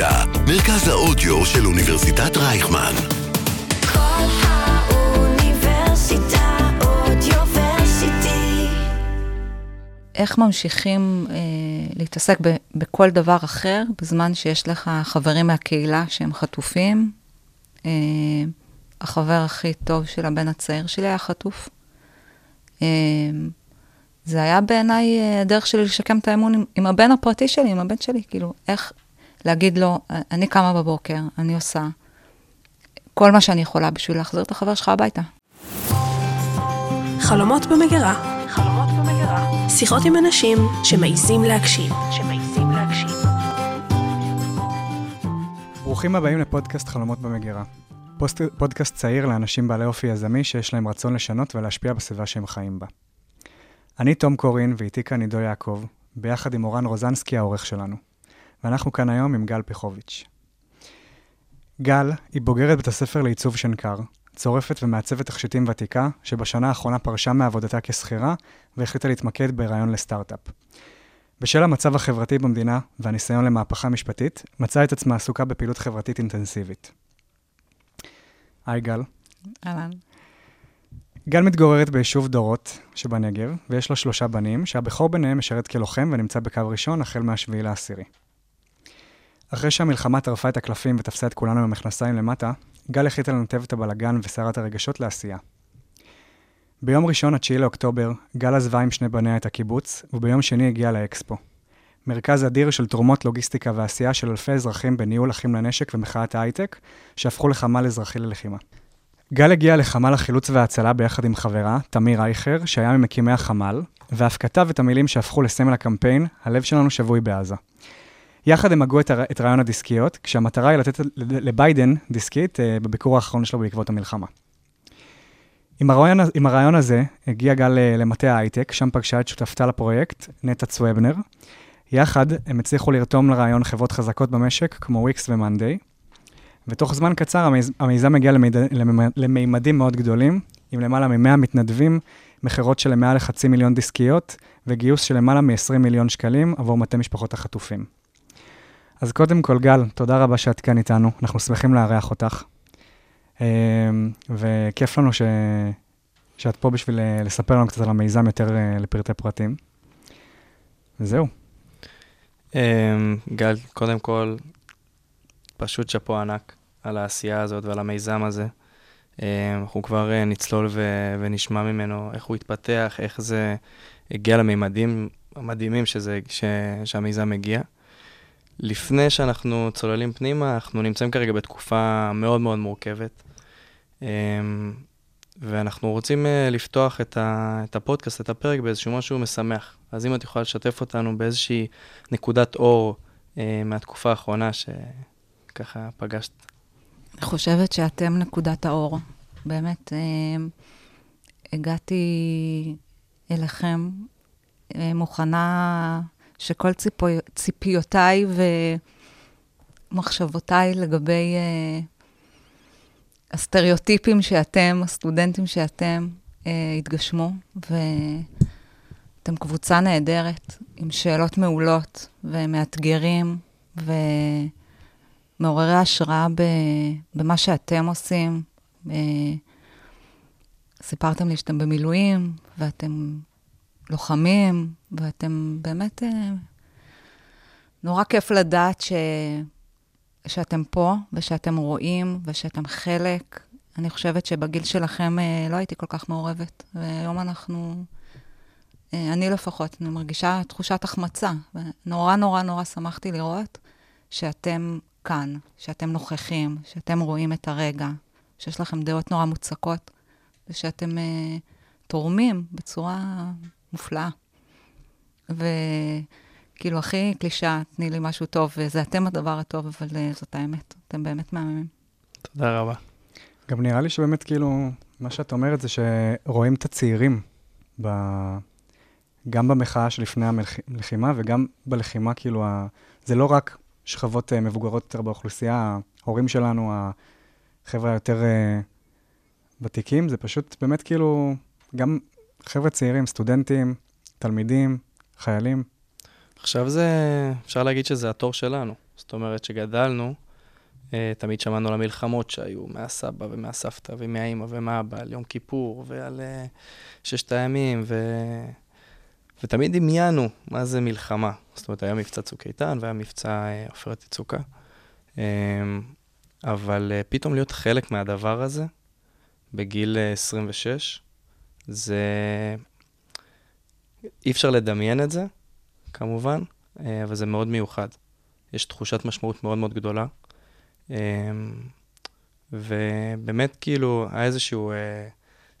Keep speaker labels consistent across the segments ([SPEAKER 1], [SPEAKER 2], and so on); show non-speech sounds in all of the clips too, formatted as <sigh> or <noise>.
[SPEAKER 1] האוניברסיטה, מרכז האודיו של אוניברסיטת רייכמן.
[SPEAKER 2] כל האוניברסיטה אודיוורסיטי.
[SPEAKER 3] איך ממשיכים אה, להתעסק ב, בכל דבר אחר, בזמן שיש לך חברים מהקהילה שהם חטופים? אה, החבר הכי טוב של הבן הצעיר שלי היה חטוף. אה, זה היה בעיניי אה, הדרך שלי לשקם את האמון עם, עם הבן הפרטי שלי, עם הבן שלי, כאילו, איך להגיד לו, אני קמה בבוקר, אני עושה כל מה שאני יכולה בשביל להחזיר את החבר שלך הביתה.
[SPEAKER 4] חלומות במגירה. חלומות במגירה. שיחות עם אנשים שמעיזים להקשיב. שמעיזים להקשיב.
[SPEAKER 5] ברוכים הבאים לפודקאסט חלומות במגירה. פוסט, פודקאסט צעיר לאנשים בעלי אופי יזמי שיש להם רצון לשנות ולהשפיע בסביבה שהם חיים בה. אני תום קורין ואיתי כאן עידו יעקב, ביחד עם אורן רוזנסקי העורך שלנו. ואנחנו כאן היום עם גל פיחוביץ'. גל היא בוגרת בית הספר לעיצוב שנקר, צורפת ומעצבת תכשיטים ותיקה, שבשנה האחרונה פרשה מעבודתה כשכירה והחליטה להתמקד ברעיון לסטארט-אפ. בשל המצב החברתי במדינה והניסיון למהפכה משפטית, מצאה את עצמה עסוקה בפעילות חברתית אינטנסיבית. היי גל.
[SPEAKER 3] אהלן.
[SPEAKER 5] גל מתגוררת ביישוב דורות שבנגב, ויש לה שלושה בנים, שהבכור ביניהם משרת כלוחם ונמצא בקו ראשון החל מהשביעי לעשירי. אחרי שהמלחמה טרפה את הקלפים ותפסה את כולנו במכנסיים למטה, גל החליטה לנתב את הבלגן וסערת הרגשות לעשייה. ביום ראשון, ה-9 לאוקטובר, גל עזבה עם שני בניה את הקיבוץ, וביום שני הגיעה לאקספו. מרכז אדיר של תרומות, לוגיסטיקה ועשייה של אלפי אזרחים בניהול אחים לנשק ומחאת ההייטק, שהפכו לחמ"ל אזרחי ללחימה. גל הגיע לחמ"ל החילוץ וההצלה ביחד עם חברה, תמיר אייכר, שהיה ממקימי החמ"ל, ואף כתב את המילים שהפכו לסמל הקמפיין, הלב שלנו שבוי בעזה. יחד הם הגו את, הר... את רעיון הדיסקיות, כשהמטרה היא לתת לביידן דיסקית uh, בביקור האחרון שלו בעקבות המלחמה. עם הרעיון, עם הרעיון הזה הגיע גל uh, למטה ההייטק, שם פגשה את שותפתה לפרויקט, נטע צוובנר. יחד הם הצליחו לרתום לרעיון חברות חזקות במשק, כמו וויקס ומאנדיי. ותוך זמן קצר המיז... המיזם הגיע למיד... למימדים מאוד גדולים, עם למעלה מ-100 מתנדבים, מכירות של למעלה לחצי מיליון דיסקיות, וגיוס של למעלה מ-20 מיליון שקלים עבור מטה משפחות החטופים. אז קודם כל, גל, תודה רבה שאת כאן איתנו, אנחנו שמחים לארח אותך. אמ, וכיף לנו ש... שאת פה בשביל אה, לספר לנו קצת על המיזם יותר אה, לפרטי פרטים. וזהו.
[SPEAKER 6] אמ, גל, קודם כל, פשוט שאפו ענק על העשייה הזאת ועל המיזם הזה. אמ, אנחנו כבר אה, נצלול ו- ונשמע ממנו איך הוא התפתח, איך זה הגיע לממדים המדהימים שזה, ש- שהמיזם הגיע. לפני שאנחנו צוללים פנימה, אנחנו נמצאים כרגע בתקופה מאוד מאוד מורכבת, אמ, ואנחנו רוצים אה, לפתוח את, הפודקאסט, את הפרק, באיזשהו משהו משמח. אז אם את יכולה לשתף אותנו באיזושהי נקודת אור אה, מהתקופה האחרונה שככה פגשת.
[SPEAKER 3] אני חושבת שאתם נקודת האור. באמת, אה, הגעתי אליכם מוכנה שכל ציפו, ציפיותיי ומחשבותיי לגבי אה, הסטריאוטיפים שאתם, הסטודנטים שאתם, אה, התגשמו, ואתם קבוצה נהדרת, עם שאלות מעולות ומאתגרים, ומעוררי השראה ב, במה שאתם עושים. אה, סיפרתם לי שאתם במילואים, ואתם לוחמים, ואתם באמת... אה, נורא כיף לדעת ש... שאתם פה, ושאתם רואים, ושאתם חלק. אני חושבת שבגיל שלכם אה, לא הייתי כל כך מעורבת, והיום אנחנו... אה, אני לפחות, אני מרגישה תחושת החמצה. ונורא נורא נורא שמחתי לראות שאתם כאן, שאתם נוכחים, שאתם רואים את הרגע, שיש לכם דעות נורא מוצקות, ושאתם אה, תורמים בצורה מופלאה. וכאילו, הכי קלישה, תני לי משהו טוב, וזה אתם הדבר הטוב, אבל uh, זאת האמת. אתם באמת מהממים.
[SPEAKER 6] תודה רבה.
[SPEAKER 5] גם נראה לי שבאמת כאילו, מה שאת אומרת זה שרואים את הצעירים, ב... גם במחאה שלפני הלחימה וגם בלחימה, כאילו, ה... זה לא רק שכבות uh, מבוגרות יותר באוכלוסייה, ההורים שלנו, החבר'ה היותר uh, ותיקים, זה פשוט באמת כאילו, גם חבר'ה צעירים, סטודנטים, תלמידים, חיילים.
[SPEAKER 6] עכשיו זה, אפשר להגיד שזה התור שלנו. זאת אומרת, שגדלנו, אה, תמיד שמענו על המלחמות שהיו מהסבא ומהסבתא ומהאימא ומהאבא, על יום כיפור ועל אה, ששת הימים, ו... ותמיד דמיינו מה זה מלחמה. זאת אומרת, היה מבצע צוק איתן והיה מבצע אה, עופרת יצוקה. אה, אבל פתאום להיות חלק מהדבר הזה, בגיל אה, 26, זה... אי אפשר לדמיין את זה, כמובן, אה, אבל זה מאוד מיוחד. יש תחושת משמעות מאוד מאוד גדולה. אה, ובאמת, כאילו, היה איזשהו אה,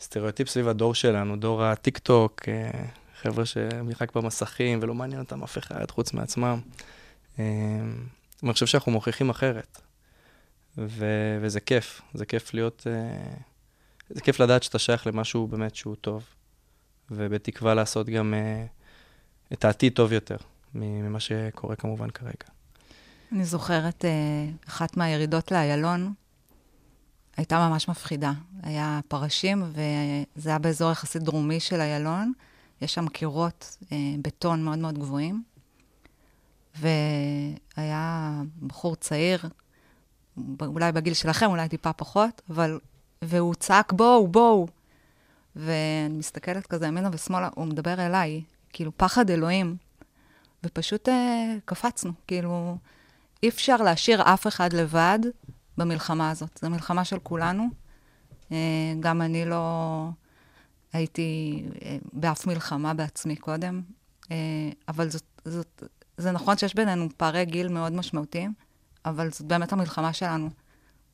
[SPEAKER 6] סטריאוטיפ סביב הדור שלנו, דור הטיק טוק, אה, חבר'ה שמשחק במסכים ולא מעניין אותם אף אחד חוץ מעצמם. אה, ואני חושב שאנחנו מוכיחים אחרת. ו- וזה כיף, זה כיף להיות, זה כיף לדעת שאתה שייך למשהו באמת שהוא טוב, ובתקווה לעשות גם אה, את העתיד טוב יותר ממה שקורה כמובן כרגע.
[SPEAKER 3] אני זוכרת אה, אחת מהירידות לאיילון, הייתה ממש מפחידה. היה פרשים, וזה היה באזור יחסית דרומי של איילון. יש שם קירות אה, בטון מאוד מאוד גבוהים, והיה בחור צעיר, אולי בגיל שלכם, אולי טיפה פחות, אבל... והוא צעק, בואו, בואו. ואני מסתכלת כזה ימינה ושמאלה, הוא מדבר אליי, כאילו, פחד אלוהים. ופשוט אה, קפצנו, כאילו, אי אפשר להשאיר אף אחד לבד במלחמה הזאת. זו מלחמה של כולנו. אה, גם אני לא הייתי אה, באף מלחמה בעצמי קודם, אה, אבל זאת, זאת, זה נכון שיש בינינו פערי גיל מאוד משמעותיים, אבל זאת באמת המלחמה שלנו.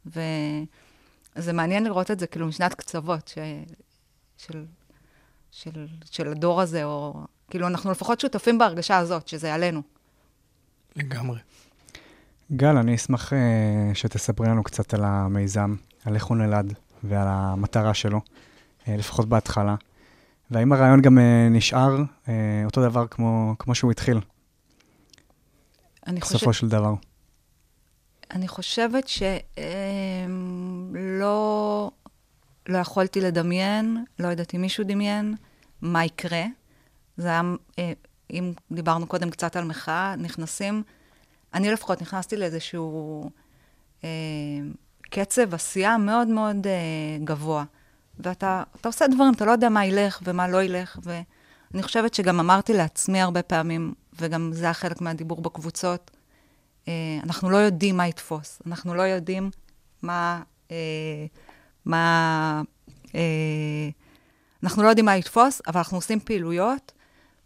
[SPEAKER 3] וזה מעניין לראות את זה כאילו משנת קצוות ש... של, של, של הדור הזה, או כאילו אנחנו לפחות שותפים בהרגשה הזאת, שזה עלינו.
[SPEAKER 6] לגמרי.
[SPEAKER 5] גל, אני אשמח uh, שתספרי לנו קצת על המיזם, על איך הוא נולד ועל המטרה שלו, uh, לפחות בהתחלה. והאם הרעיון גם uh, נשאר uh, אותו דבר כמו, כמו שהוא התחיל,
[SPEAKER 3] אני
[SPEAKER 5] בסופו
[SPEAKER 3] חושבת,
[SPEAKER 5] של דבר?
[SPEAKER 3] אני חושבת שלא לא יכולתי לדמיין, לא יודעת אם מישהו דמיין, מה יקרה. זה היה, אה, אם דיברנו קודם קצת על מחאה, נכנסים, אני לפחות נכנסתי לאיזשהו אה, קצב עשייה מאוד מאוד אה, גבוה. ואתה אתה עושה דברים, אתה לא יודע מה ילך ומה לא ילך, ואני חושבת שגם אמרתי לעצמי הרבה פעמים, וגם זה היה חלק מהדיבור בקבוצות, אה, אנחנו לא יודעים מה יתפוס, אנחנו לא יודעים מה... אה, מה... אה, אנחנו לא יודעים מה יתפוס, אבל אנחנו עושים פעילויות,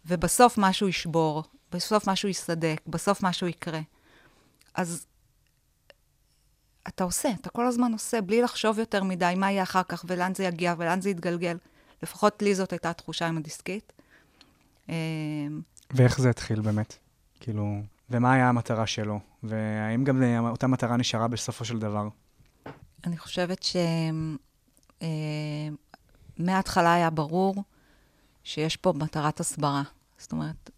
[SPEAKER 3] ובסוף משהו ישבור, בסוף משהו יסדק, בסוף משהו יקרה. אז אתה עושה, אתה כל הזמן עושה, בלי לחשוב יותר מדי מה יהיה אחר כך, ולאן זה יגיע, ולאן זה יתגלגל. לפחות לי זאת הייתה התחושה עם הדיסקית. אה,
[SPEAKER 5] ואיך זה התחיל באמת? כאילו, ומה היה המטרה שלו? והאם גם אותה מטרה נשארה בסופו של דבר?
[SPEAKER 3] אני חושבת שמההתחלה היה ברור שיש פה מטרת הסברה. זאת אומרת,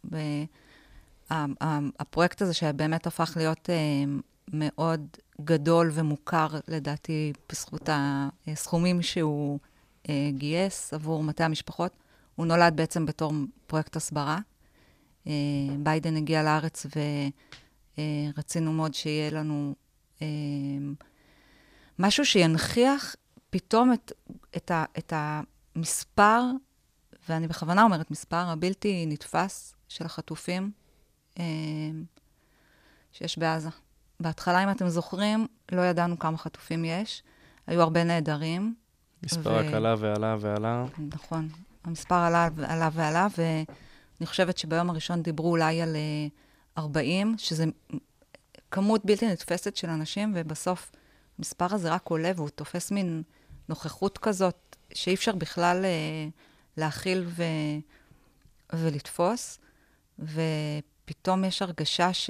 [SPEAKER 3] הפרויקט הזה שבאמת הפך להיות אה, מאוד גדול ומוכר, לדעתי, בזכות הסכומים שהוא אה, גייס עבור מטה המשפחות, הוא נולד בעצם בתור פרויקט הסברה. אה, ביידן הגיע לארץ ורצינו מאוד שיהיה לנו אה, משהו שינכיח פתאום את, את, ה, את המספר, ואני בכוונה אומרת מספר, הבלתי נתפס של החטופים אה, שיש בעזה. בהתחלה, אם אתם זוכרים, לא ידענו כמה חטופים יש. היו הרבה נעדרים.
[SPEAKER 6] מספר
[SPEAKER 3] ו-
[SPEAKER 6] רק עלה ועלה ועלה.
[SPEAKER 3] נכון. המספר עלה, עלה ועלה, ואני חושבת שביום הראשון דיברו אולי על אה, 40, שזה כמות בלתי נתפסת של אנשים, ובסוף המספר הזה רק עולה, והוא תופס מין נוכחות כזאת, שאי אפשר בכלל אה, להכיל ו... ולתפוס, ופתאום יש הרגשה ש...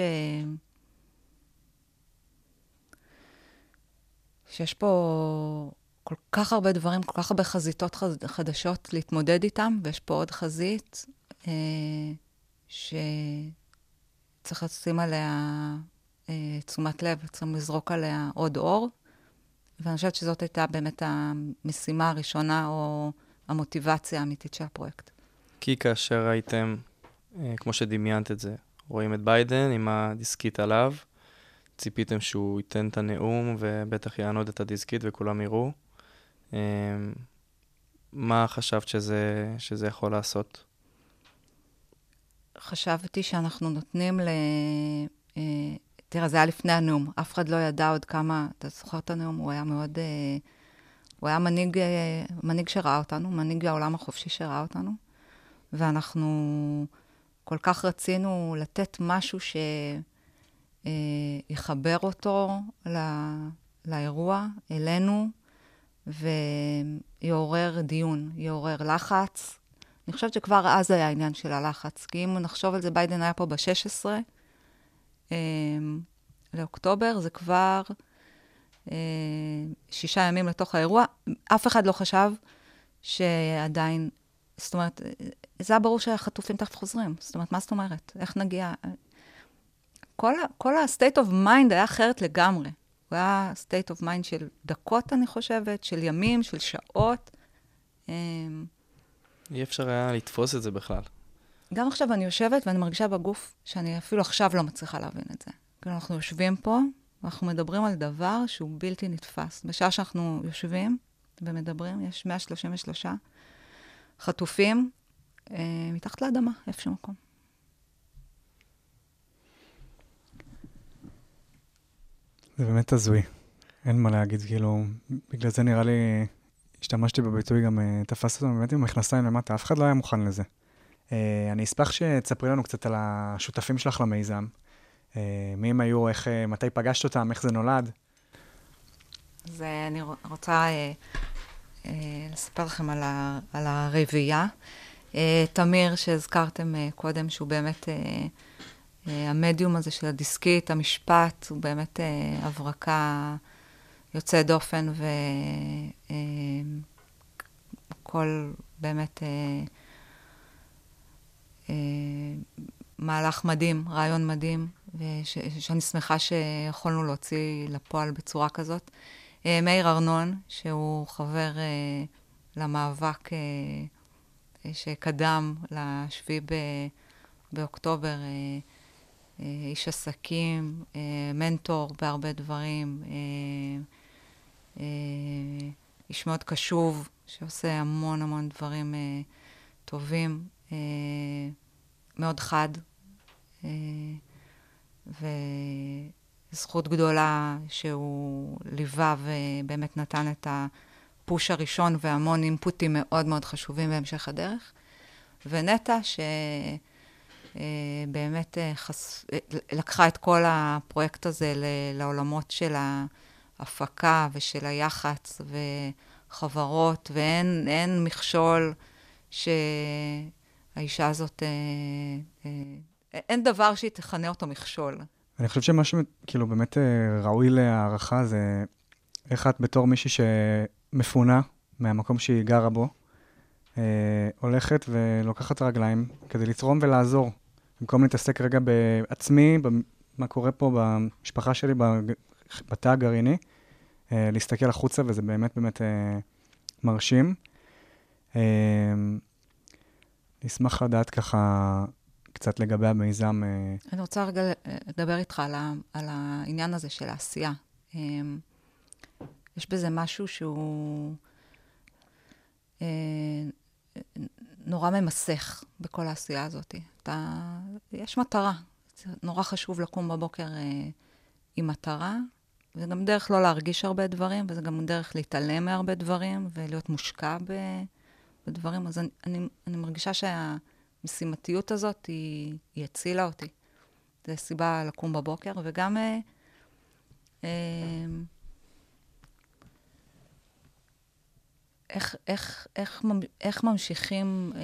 [SPEAKER 3] שיש פה כל כך הרבה דברים, כל כך הרבה חזיתות חד- חדשות להתמודד איתם, ויש פה עוד חזית אה, שצריך לשים עליה אה, תשומת לב, צריכים לזרוק עליה עוד אור, ואני חושבת שזאת הייתה באמת המשימה הראשונה, או המוטיבציה האמיתית של הפרויקט.
[SPEAKER 6] כי כאשר הייתם, אה, כמו שדמיינת את זה, רואים את ביידן עם הדיסקית עליו, ציפיתם שהוא ייתן את הנאום ובטח יענוד את הדיסקית וכולם יראו. אה, מה חשבת שזה, שזה יכול לעשות?
[SPEAKER 3] חשבתי שאנחנו נותנים ל... אה, תראה, זה היה לפני הנאום. אף אחד לא ידע עוד כמה... אתה זוכר את הנאום? הוא היה מאוד... אה, הוא היה מנהיג, אה, מנהיג שראה אותנו, מנהיג העולם החופשי שראה אותנו, ואנחנו כל כך רצינו לתת משהו שיחבר אותו לא, לאירוע, אלינו, ויעורר דיון, יעורר לחץ. אני חושבת שכבר אז היה העניין של הלחץ, כי אם נחשוב על זה, ביידן היה פה ב-16 אה, לאוקטובר, זה כבר אה, שישה ימים לתוך האירוע. אף אחד לא חשב שעדיין, זאת אומרת, זה היה ברור שהחטופים תכף חוזרים. זאת אומרת, מה זאת אומרת? איך נגיע? כל, כל ה-state of mind היה אחרת לגמרי. הוא היה state of mind של דקות, אני חושבת, של ימים, של שעות. אה,
[SPEAKER 6] אי אפשר היה לתפוס את זה בכלל.
[SPEAKER 3] גם עכשיו אני יושבת ואני מרגישה בגוף שאני אפילו עכשיו לא מצליחה להבין את זה. כאילו, אנחנו יושבים פה, ואנחנו מדברים על דבר שהוא בלתי נתפס. בשעה שאנחנו יושבים ומדברים, יש 133 חטופים אה, מתחת לאדמה, איפשהו מקום.
[SPEAKER 5] זה באמת הזוי. אין מה להגיד, כאילו, בגלל זה נראה לי, השתמשתי בביטוי גם, אה, תפס אותנו באמת עם המכנסיים למטה, אף אחד לא היה מוכן לזה. אה, אני אשמח שתספרי לנו קצת על השותפים שלך למיזם. אה, מי הם היו, איך, אה, מתי פגשת אותם, איך זה נולד.
[SPEAKER 3] אז אני רוצה לספר לכם על, ה, על הרביעייה. תמיר, שהזכרתם קודם, שהוא באמת המדיום הזה של הדיסקית, המשפט, הוא באמת הברקה יוצא דופן, וכל באמת מהלך מדהים, רעיון מדהים, וש, שאני שמחה שיכולנו להוציא לפועל בצורה כזאת. אה, מאיר ארנון, שהוא חבר אה, למאבק אה, אה, שקדם לשביעי ב- באוקטובר, אה, אה, איש עסקים, אה, מנטור בהרבה דברים, אה, אה, איש מאוד קשוב, שעושה המון המון דברים אה, טובים, אה, מאוד חד, אה, וזכות גדולה שהוא ליווה ובאמת נתן את הפוש הראשון והמון אינפוטים מאוד מאוד חשובים בהמשך הדרך. ונטע, שבאמת חש... לקחה את כל הפרויקט הזה לעולמות של ההפקה ושל היח"צ וחברות, ואין אין מכשול שהאישה הזאת, אה, אה, אין דבר שהיא תכנה אותו מכשול.
[SPEAKER 5] אני חושב שמה שכאילו באמת אה, ראוי להערכה זה איך את בתור מישהי שמפונה מהמקום שהיא גרה בו, אה, הולכת ולוקחת רגליים כדי לתרום ולעזור. במקום להתעסק רגע בעצמי, במה קורה פה במשפחה שלי, בתא הגרעיני, אה, להסתכל החוצה, וזה באמת באמת אה, מרשים. אה, נשמח לדעת ככה קצת לגבי המיזם. אה,
[SPEAKER 3] אני רוצה רגע לדבר איתך על, ה, על העניין הזה של העשייה. אמ, יש בזה משהו שהוא אה, נורא ממסך בכל העשייה הזאת. אתה, יש מטרה. זה נורא חשוב לקום בבוקר אה, עם מטרה, וזה גם דרך לא להרגיש הרבה דברים, וזה גם דרך להתעלם מהרבה דברים, ולהיות מושקע ב, בדברים. אז אני, אני, אני מרגישה שהמשימתיות הזאת, היא, היא הצילה אותי. זו סיבה לקום בבוקר, וגם אה, אה, איך, איך, איך, איך ממשיכים אה,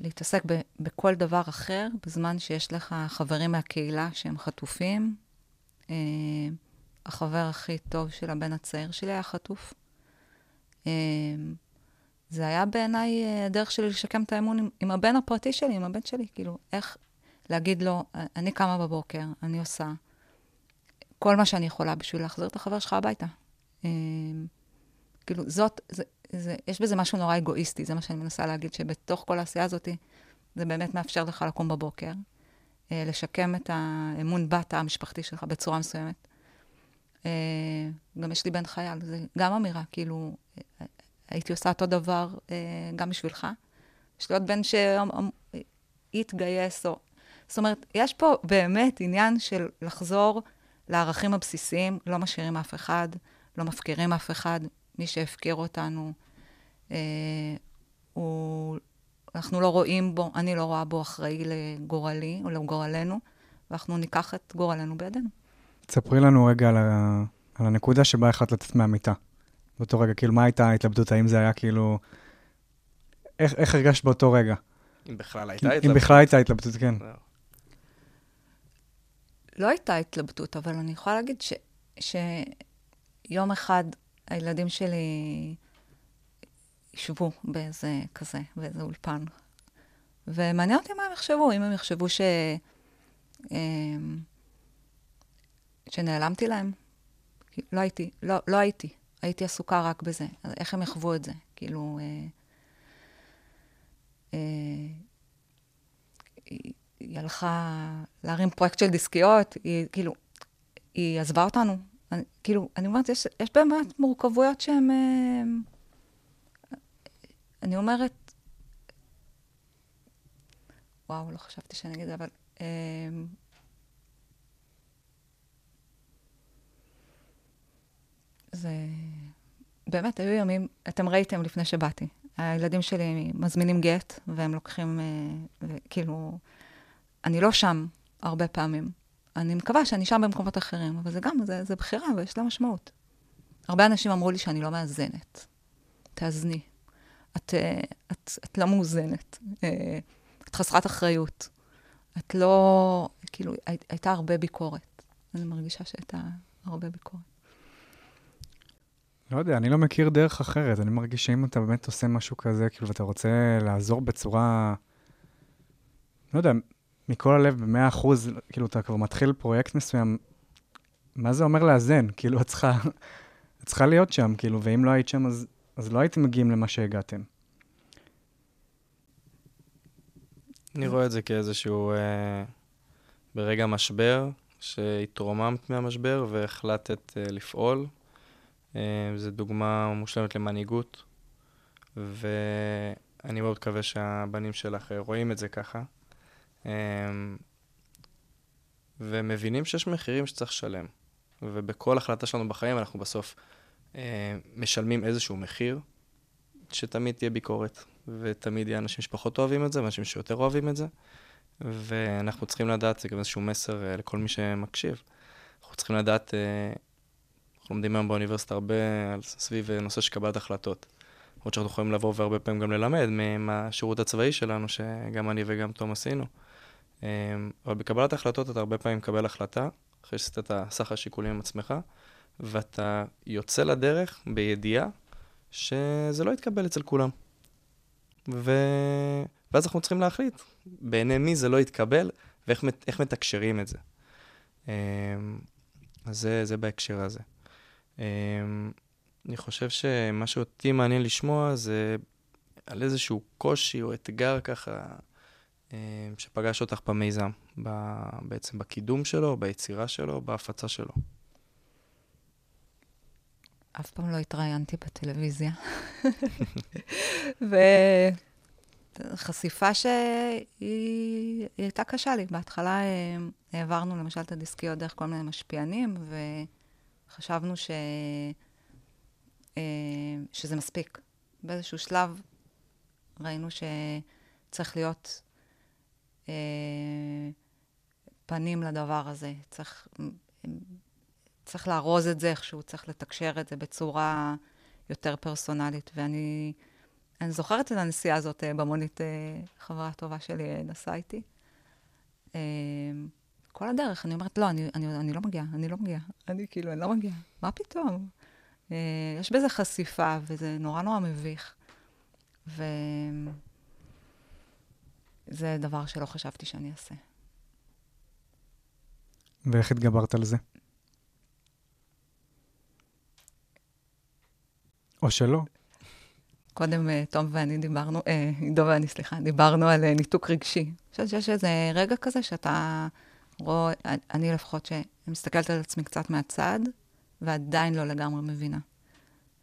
[SPEAKER 3] להתעסק ב, בכל דבר אחר, בזמן שיש לך חברים מהקהילה שהם חטופים. אה, החבר הכי טוב של הבן הצעיר שלי היה חטוף. אה, זה היה בעיניי אה, הדרך שלי לשקם את האמון עם, עם הבן הפרטי שלי, עם הבן שלי. כאילו, איך להגיד לו, אני קמה בבוקר, אני עושה כל מה שאני יכולה בשביל להחזיר את החבר שלך הביתה. אה, כאילו, זאת, זה, זה, יש בזה משהו נורא אגואיסטי, זה מה שאני מנסה להגיד, שבתוך כל העשייה הזאת, זה באמת מאפשר לך לקום בבוקר, אה, לשקם את האמון בת המשפחתי שלך בצורה מסוימת, אה, גם יש לי בן חייל, זה גם אמירה, כאילו, אה, הייתי עושה אותו דבר אה, גם בשבילך. יש לי עוד בן שהתגייס, או... זאת אומרת, יש פה באמת עניין של לחזור לערכים הבסיסיים, לא משאירים אף אחד, לא מפקירים אף אחד. מי שהפקיר אותנו, אה, הוא, אנחנו לא רואים בו, אני לא רואה בו אחראי לגורלי או לגורלנו, ואנחנו ניקח את גורלנו בידינו.
[SPEAKER 5] תספרי לנו רגע על, ה... על הנקודה שבה החלטת לצאת מהמיטה. באותו רגע, כאילו, מה הייתה ההתלבטות? האם זה היה כאילו... איך, איך הרגשת באותו רגע?
[SPEAKER 6] אם בכלל הייתה
[SPEAKER 5] אם
[SPEAKER 6] התלבטות.
[SPEAKER 5] בכלל הייתה התלבטות, כן.
[SPEAKER 3] לא הייתה התלבטות, אבל אני יכולה להגיד ש, שיום אחד הילדים שלי ישבו באיזה כזה, באיזה אולפן. ומעניין אותי מה הם יחשבו, אם הם יחשבו ש... אמ, שנעלמתי להם. לא הייתי, לא, לא הייתי. הייתי עסוקה רק בזה. אז איך הם יחוו את זה? כאילו... אה, אה, היא, הלכה להרים פרויקט של דיסקיות, היא כאילו, היא עזבה אותנו. אני, כאילו, אני אומרת, יש, יש באמת מורכבויות שהן... אה, אני אומרת, וואו, לא חשבתי שאני אגיד את זה, אבל... זה... באמת, היו ימים, אתם ראיתם לפני שבאתי. הילדים שלי מזמינים גט, והם לוקחים, אה, כאילו, אני לא שם הרבה פעמים. אני מקווה שאני שם במקומות אחרים, אבל זה גם, זה, זה בחירה ויש לה משמעות. הרבה אנשים אמרו לי שאני לא מאזנת. תאזני. את, אה, את, את לא מאוזנת. אה, את חסרת אחריות. את לא... כאילו, הי, הייתה הרבה ביקורת. אני מרגישה שהייתה הרבה ביקורת.
[SPEAKER 5] לא יודע, אני לא מכיר דרך אחרת. אני מרגיש שאם אתה באמת עושה משהו כזה, כאילו, ואתה רוצה לעזור בצורה, לא יודע, מכל הלב, במאה אחוז, כאילו, אתה כבר מתחיל פרויקט מסוים, מה זה אומר לאזן? <laughs> כאילו, את צריכה, את צריכה להיות שם, כאילו, ואם לא היית שם, אז, אז לא הייתם מגיעים למה שהגעתם.
[SPEAKER 6] אני רואה את זה כאיזשהו, אה, ברגע משבר, שהתרוממת מהמשבר והחלטת אה, לפעול. אה, זו דוגמה מושלמת למנהיגות, ואני מאוד מקווה שהבנים שלך אה, רואים את זה ככה, אה, ומבינים שיש מחירים שצריך לשלם. ובכל החלטה שלנו בחיים אנחנו בסוף משלמים איזשהו מחיר, שתמיד תהיה ביקורת, ותמיד יהיה אנשים שפחות אוהבים את זה, ואנשים שיותר אוהבים את זה, ואנחנו צריכים לדעת, זה גם איזשהו מסר לכל מי שמקשיב. אנחנו צריכים לדעת, לומדים היום באוניברסיטה הרבה סביב אה, נושא של קבלת החלטות. למרות שאנחנו יכולים לבוא והרבה פעמים גם ללמד מהשירות הצבאי שלנו, שגם אני וגם תום עשינו. אה, אבל בקבלת החלטות אתה הרבה פעמים מקבל החלטה, אחרי שעשית את הסך השיקולים עם עצמך, ואתה יוצא לדרך בידיעה שזה לא יתקבל אצל כולם. ו... ואז אנחנו צריכים להחליט בעיני מי זה לא יתקבל ואיך מת- מתקשרים את זה. אמ, אז זה, זה בהקשר הזה. אמ, אני חושב שמה שאותי מעניין לשמוע זה על איזשהו קושי או אתגר ככה אמ, שפגש אותך במיזם, בעצם בקידום שלו, ביצירה שלו, בהפצה שלו.
[SPEAKER 3] אף פעם לא התראיינתי בטלוויזיה. וחשיפה שהיא היא הייתה קשה לי. בהתחלה אה, העברנו למשל את הדיסקיות דרך כל מיני משפיענים, וחשבנו ש... אה, שזה מספיק. באיזשהו שלב ראינו שצריך להיות אה, פנים לדבר הזה. צריך... צריך לארוז את זה איכשהו, צריך לתקשר את זה בצורה יותר פרסונלית. ואני אני זוכרת את הנסיעה הזאת אה, במונית, חברה טובה שלי נסעה איתי. כל הדרך, אני אומרת, לא, אני, אני, אני לא מגיעה, אני לא מגיעה. אני כאילו, אני לא מגיעה. מה פתאום? אה, יש בזה חשיפה, וזה נורא נורא מביך. וזה דבר שלא חשבתי שאני אעשה.
[SPEAKER 5] ואיך התגברת על זה? או שלא.
[SPEAKER 3] קודם אה, תום ואני דיברנו, אה, עידו ואני, סליחה, דיברנו על אה, ניתוק רגשי. אני חושבת שיש איזה רגע כזה שאתה רואה, אני לפחות, שמסתכלת על עצמי קצת מהצד, ועדיין לא לגמרי מבינה.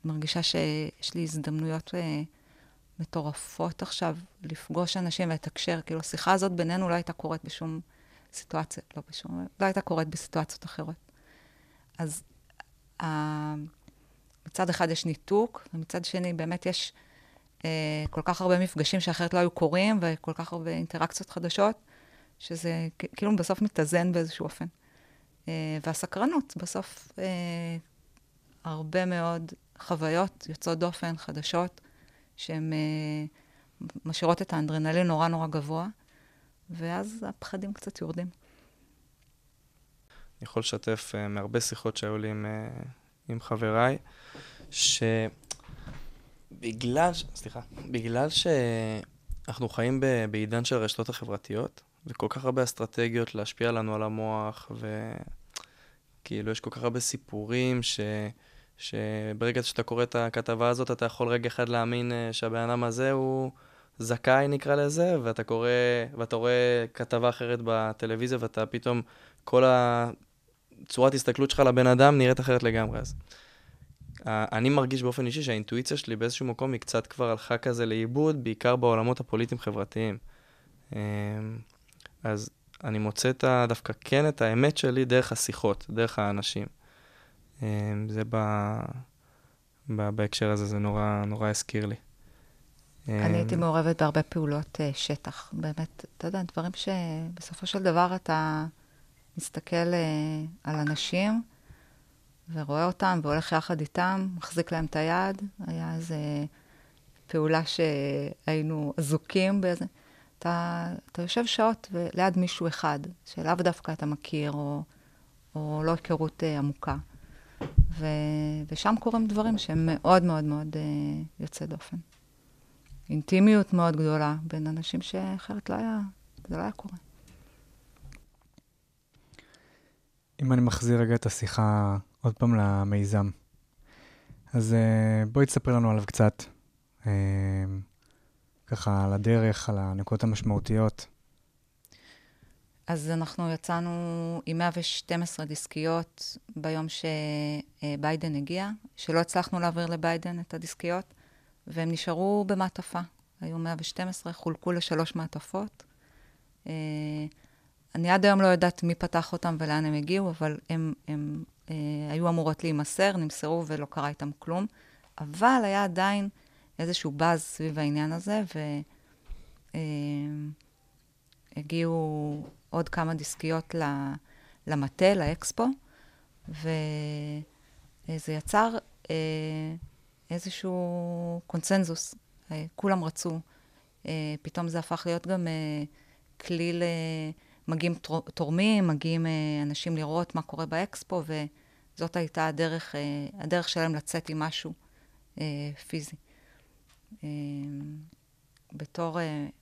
[SPEAKER 3] מרגישה שיש לי הזדמנויות אה, מטורפות עכשיו לפגוש אנשים ולתקשר. כאילו, השיחה הזאת בינינו לא הייתה קורית בשום סיטואציה, לא בשום, לא הייתה קורית בסיטואציות אחרות. אז אה, מצד אחד יש ניתוק, ומצד שני באמת יש אה, כל כך הרבה מפגשים שאחרת לא היו קורים, וכל כך הרבה אינטראקציות חדשות, שזה כאילו בסוף מתאזן באיזשהו אופן. אה, והסקרנות, בסוף אה, הרבה מאוד חוויות יוצאות דופן, חדשות, שהן אה, משאירות את האנדרנלין נורא נורא גבוה, ואז הפחדים קצת יורדים.
[SPEAKER 6] אני יכול לשתף uh, מהרבה שיחות שהיו לי עם, uh, עם חבריי, שבגלל, ש- סליחה, בגלל שאנחנו חיים ב, בעידן של הרשתות החברתיות, וכל כך הרבה אסטרטגיות להשפיע לנו על המוח, וכאילו יש כל כך הרבה סיפורים ש... שברגע שאתה קורא את הכתבה הזאת, אתה יכול רגע אחד להאמין uh, שהבן אדם הזה הוא זכאי, נקרא לזה, ואתה קורא, ואתה רואה כתבה אחרת בטלוויזיה, ואתה פתאום, כל הצורת הסתכלות שלך לבן אדם נראית אחרת לגמרי. אז אה, אני מרגיש באופן אישי שהאינטואיציה שלי באיזשהו מקום היא קצת כבר הלכה כזה לאיבוד, בעיקר בעולמות הפוליטיים-חברתיים. אה, אז אני מוצא את ה, דווקא כן את האמת שלי דרך השיחות, דרך האנשים. אה, זה ב, ב, בהקשר הזה, זה נורא, נורא הזכיר לי.
[SPEAKER 3] אני הייתי
[SPEAKER 6] אה,
[SPEAKER 3] מעורבת בהרבה פעולות אה, שטח. באמת, אתה יודע, דברים שבסופו של דבר אתה מסתכל אה, על אנשים ורואה אותם והולך יחד איתם, מחזיק להם את היד. היה איזו פעולה שהיינו אזוקים באיזה... אתה, אתה יושב שעות ליד מישהו אחד, שלאו דווקא אתה מכיר, או, או לא היכרות אה, עמוקה. ו, ושם קורים דברים שהם מאוד מאוד מאוד אה, יוצאי דופן. אינטימיות מאוד גדולה בין אנשים שאחרת לא היה, זה לא היה קורה.
[SPEAKER 5] אם אני מחזיר רגע את השיחה עוד פעם למיזם, אז uh, בואי תספרי לנו עליו קצת, uh, ככה על הדרך, על הנקודות המשמעותיות.
[SPEAKER 3] אז אנחנו יצאנו עם 112 דיסקיות ביום שביידן הגיע, שלא הצלחנו להעביר לביידן את הדיסקיות, והם נשארו במעטפה. היו 112, חולקו לשלוש מעטפות. אה, אני עד היום לא יודעת מי פתח אותם ולאן הם הגיעו, אבל הם, הם אה, היו אמורות להימסר, נמסרו ולא קרה איתם כלום. אבל היה עדיין איזשהו באז סביב העניין הזה, והגיעו עוד כמה דיסקיות למטה, לאקספו, וזה יצר אה, איזשהו קונצנזוס. אה, כולם רצו. אה, פתאום זה הפך להיות גם אה, כלי ל... מגיעים תור- תורמים, מגיעים אה, אנשים לראות מה קורה באקספו, וזאת הייתה הדרך, אה, הדרך שלהם לצאת עם משהו אה, פיזי. בתור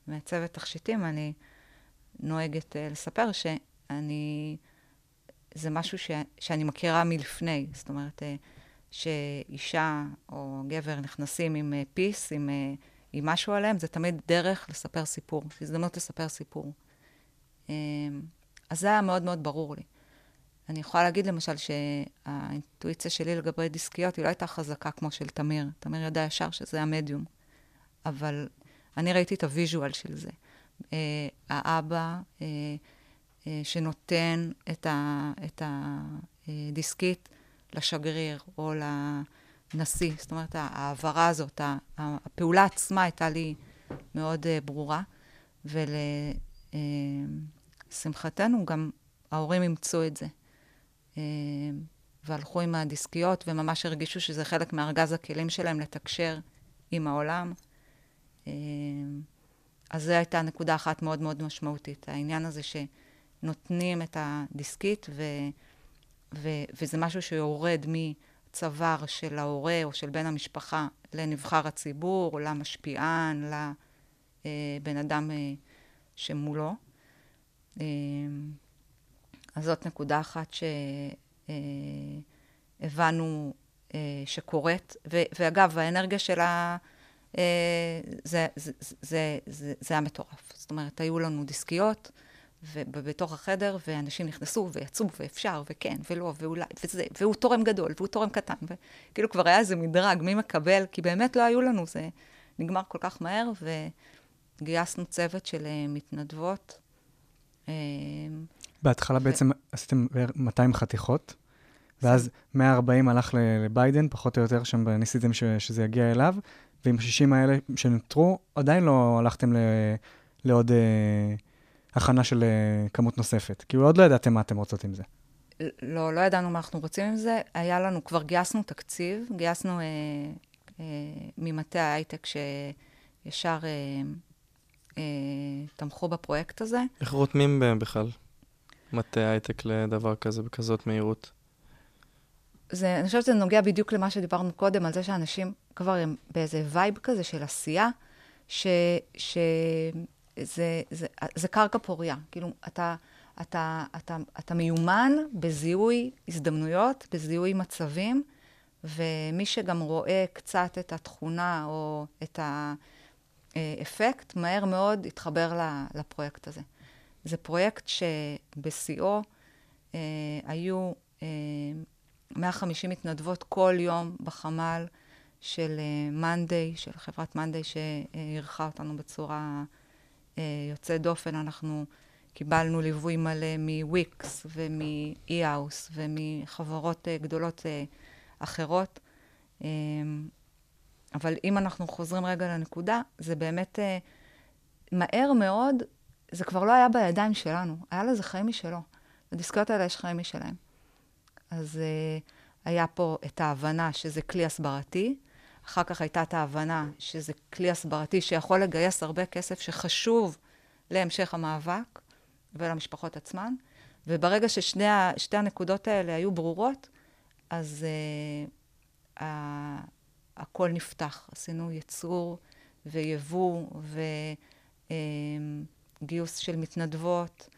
[SPEAKER 3] מעצבת תכשיטים, אני נוהגת לספר שאני, זה משהו ש, שאני מכירה מלפני. זאת אומרת, שאישה או גבר נכנסים עם פיס, עם, עם משהו עליהם, זה תמיד דרך לספר סיפור, הזדמנות לספר סיפור. אה, אז זה היה מאוד מאוד ברור לי. אני יכולה להגיד למשל שהאינטואיציה שלי לגבי דיסקיות היא לא הייתה חזקה כמו של תמיר. תמיר יודע ישר שזה המדיום. אבל אני ראיתי את הוויז'ואל של זה. אה, האבא אה, אה, שנותן את, ה, את הדיסקית לשגריר או לנשיא. זאת אומרת, ההעברה הזאת, הפעולה עצמה הייתה לי מאוד אה, ברורה. ולשמחתנו גם ההורים אימצו את זה. אה, והלכו עם הדיסקיות, וממש הרגישו שזה חלק מארגז הכלים שלהם לתקשר עם העולם. אה, אז זו הייתה נקודה אחת מאוד מאוד משמעותית, העניין הזה שנותנים את הדיסקית, ו, ו, וזה משהו שיורד מצוואר של ההורה או של בן המשפחה לנבחר הציבור, למשפיען, לבן אדם אה, שמולו. אה, אז זאת נקודה אחת שהבנו אה, שקורית. ו- ואגב, האנרגיה שלה, אה, זה, זה, זה, זה, זה היה מטורף. זאת אומרת, היו לנו דיסקיות, ובתוך החדר, ואנשים נכנסו ויצאו, ואפשר, וכן, ולא, ואולי, וזה, והוא תורם גדול, והוא תורם קטן, וכאילו כבר היה איזה מדרג, מי מקבל, כי באמת לא היו לנו, זה נגמר כל כך מהר, וגייסנו צוות של אה, מתנדבות. אה,
[SPEAKER 5] בהתחלה בעצם עשיתם בערך 200 חתיכות, ואז 140 הלך לביידן, פחות או יותר, שם ניסיתם ש- שזה יגיע אליו, ועם ה-60 האלה שנותרו, עדיין לא הלכתם ל- לעוד אה, הכנה של אה, כמות נוספת. כאילו, עוד לא ידעתם מה אתם רוצות עם זה.
[SPEAKER 3] לא, לא ידענו מה אנחנו רוצים עם זה. היה לנו, כבר גייסנו תקציב, גייסנו אה, אה, ממטה ההייטק שישר אה, תמכו בפרויקט הזה.
[SPEAKER 6] איך רותמים בהם בכלל מטה הייטק לדבר כזה בכזאת מהירות?
[SPEAKER 3] זה, אני חושבת שזה נוגע בדיוק למה שדיברנו קודם, על זה שאנשים כבר הם באיזה vibe כזה של עשייה, שזה זה, זה, זה קרקע פוריה. כאילו, אתה, אתה, אתה, אתה מיומן בזיהוי הזדמנויות, בזיהוי מצבים, ומי שגם רואה קצת את התכונה או את האפקט, מהר מאוד יתחבר ל- לפרויקט הזה. זה פרויקט שבשיאו אה, היו אה, 150 מתנדבות כל יום בחמ"ל של Monday, של חברת Monday שאירחה אותנו בצורה אה, יוצאת דופן. אנחנו קיבלנו ליווי מלא מוויקס ומאי-האוס ומחברות אה, גדולות אה, אחרות. אה, אבל אם אנחנו חוזרים רגע לנקודה, זה באמת אה, מהר מאוד, זה כבר לא היה בידיים שלנו, היה לזה חיים משלו. לדיסקיות האלה יש חיים משלהם. אז uh, היה פה את ההבנה שזה כלי הסברתי, אחר כך הייתה את ההבנה שזה כלי הסברתי שיכול לגייס הרבה כסף שחשוב להמשך המאבק ולמשפחות עצמן, וברגע ששתי הנקודות האלה היו ברורות, אז uh, ה- הכל נפתח. עשינו ייצור ויבוא וגיוס של מתנדבות,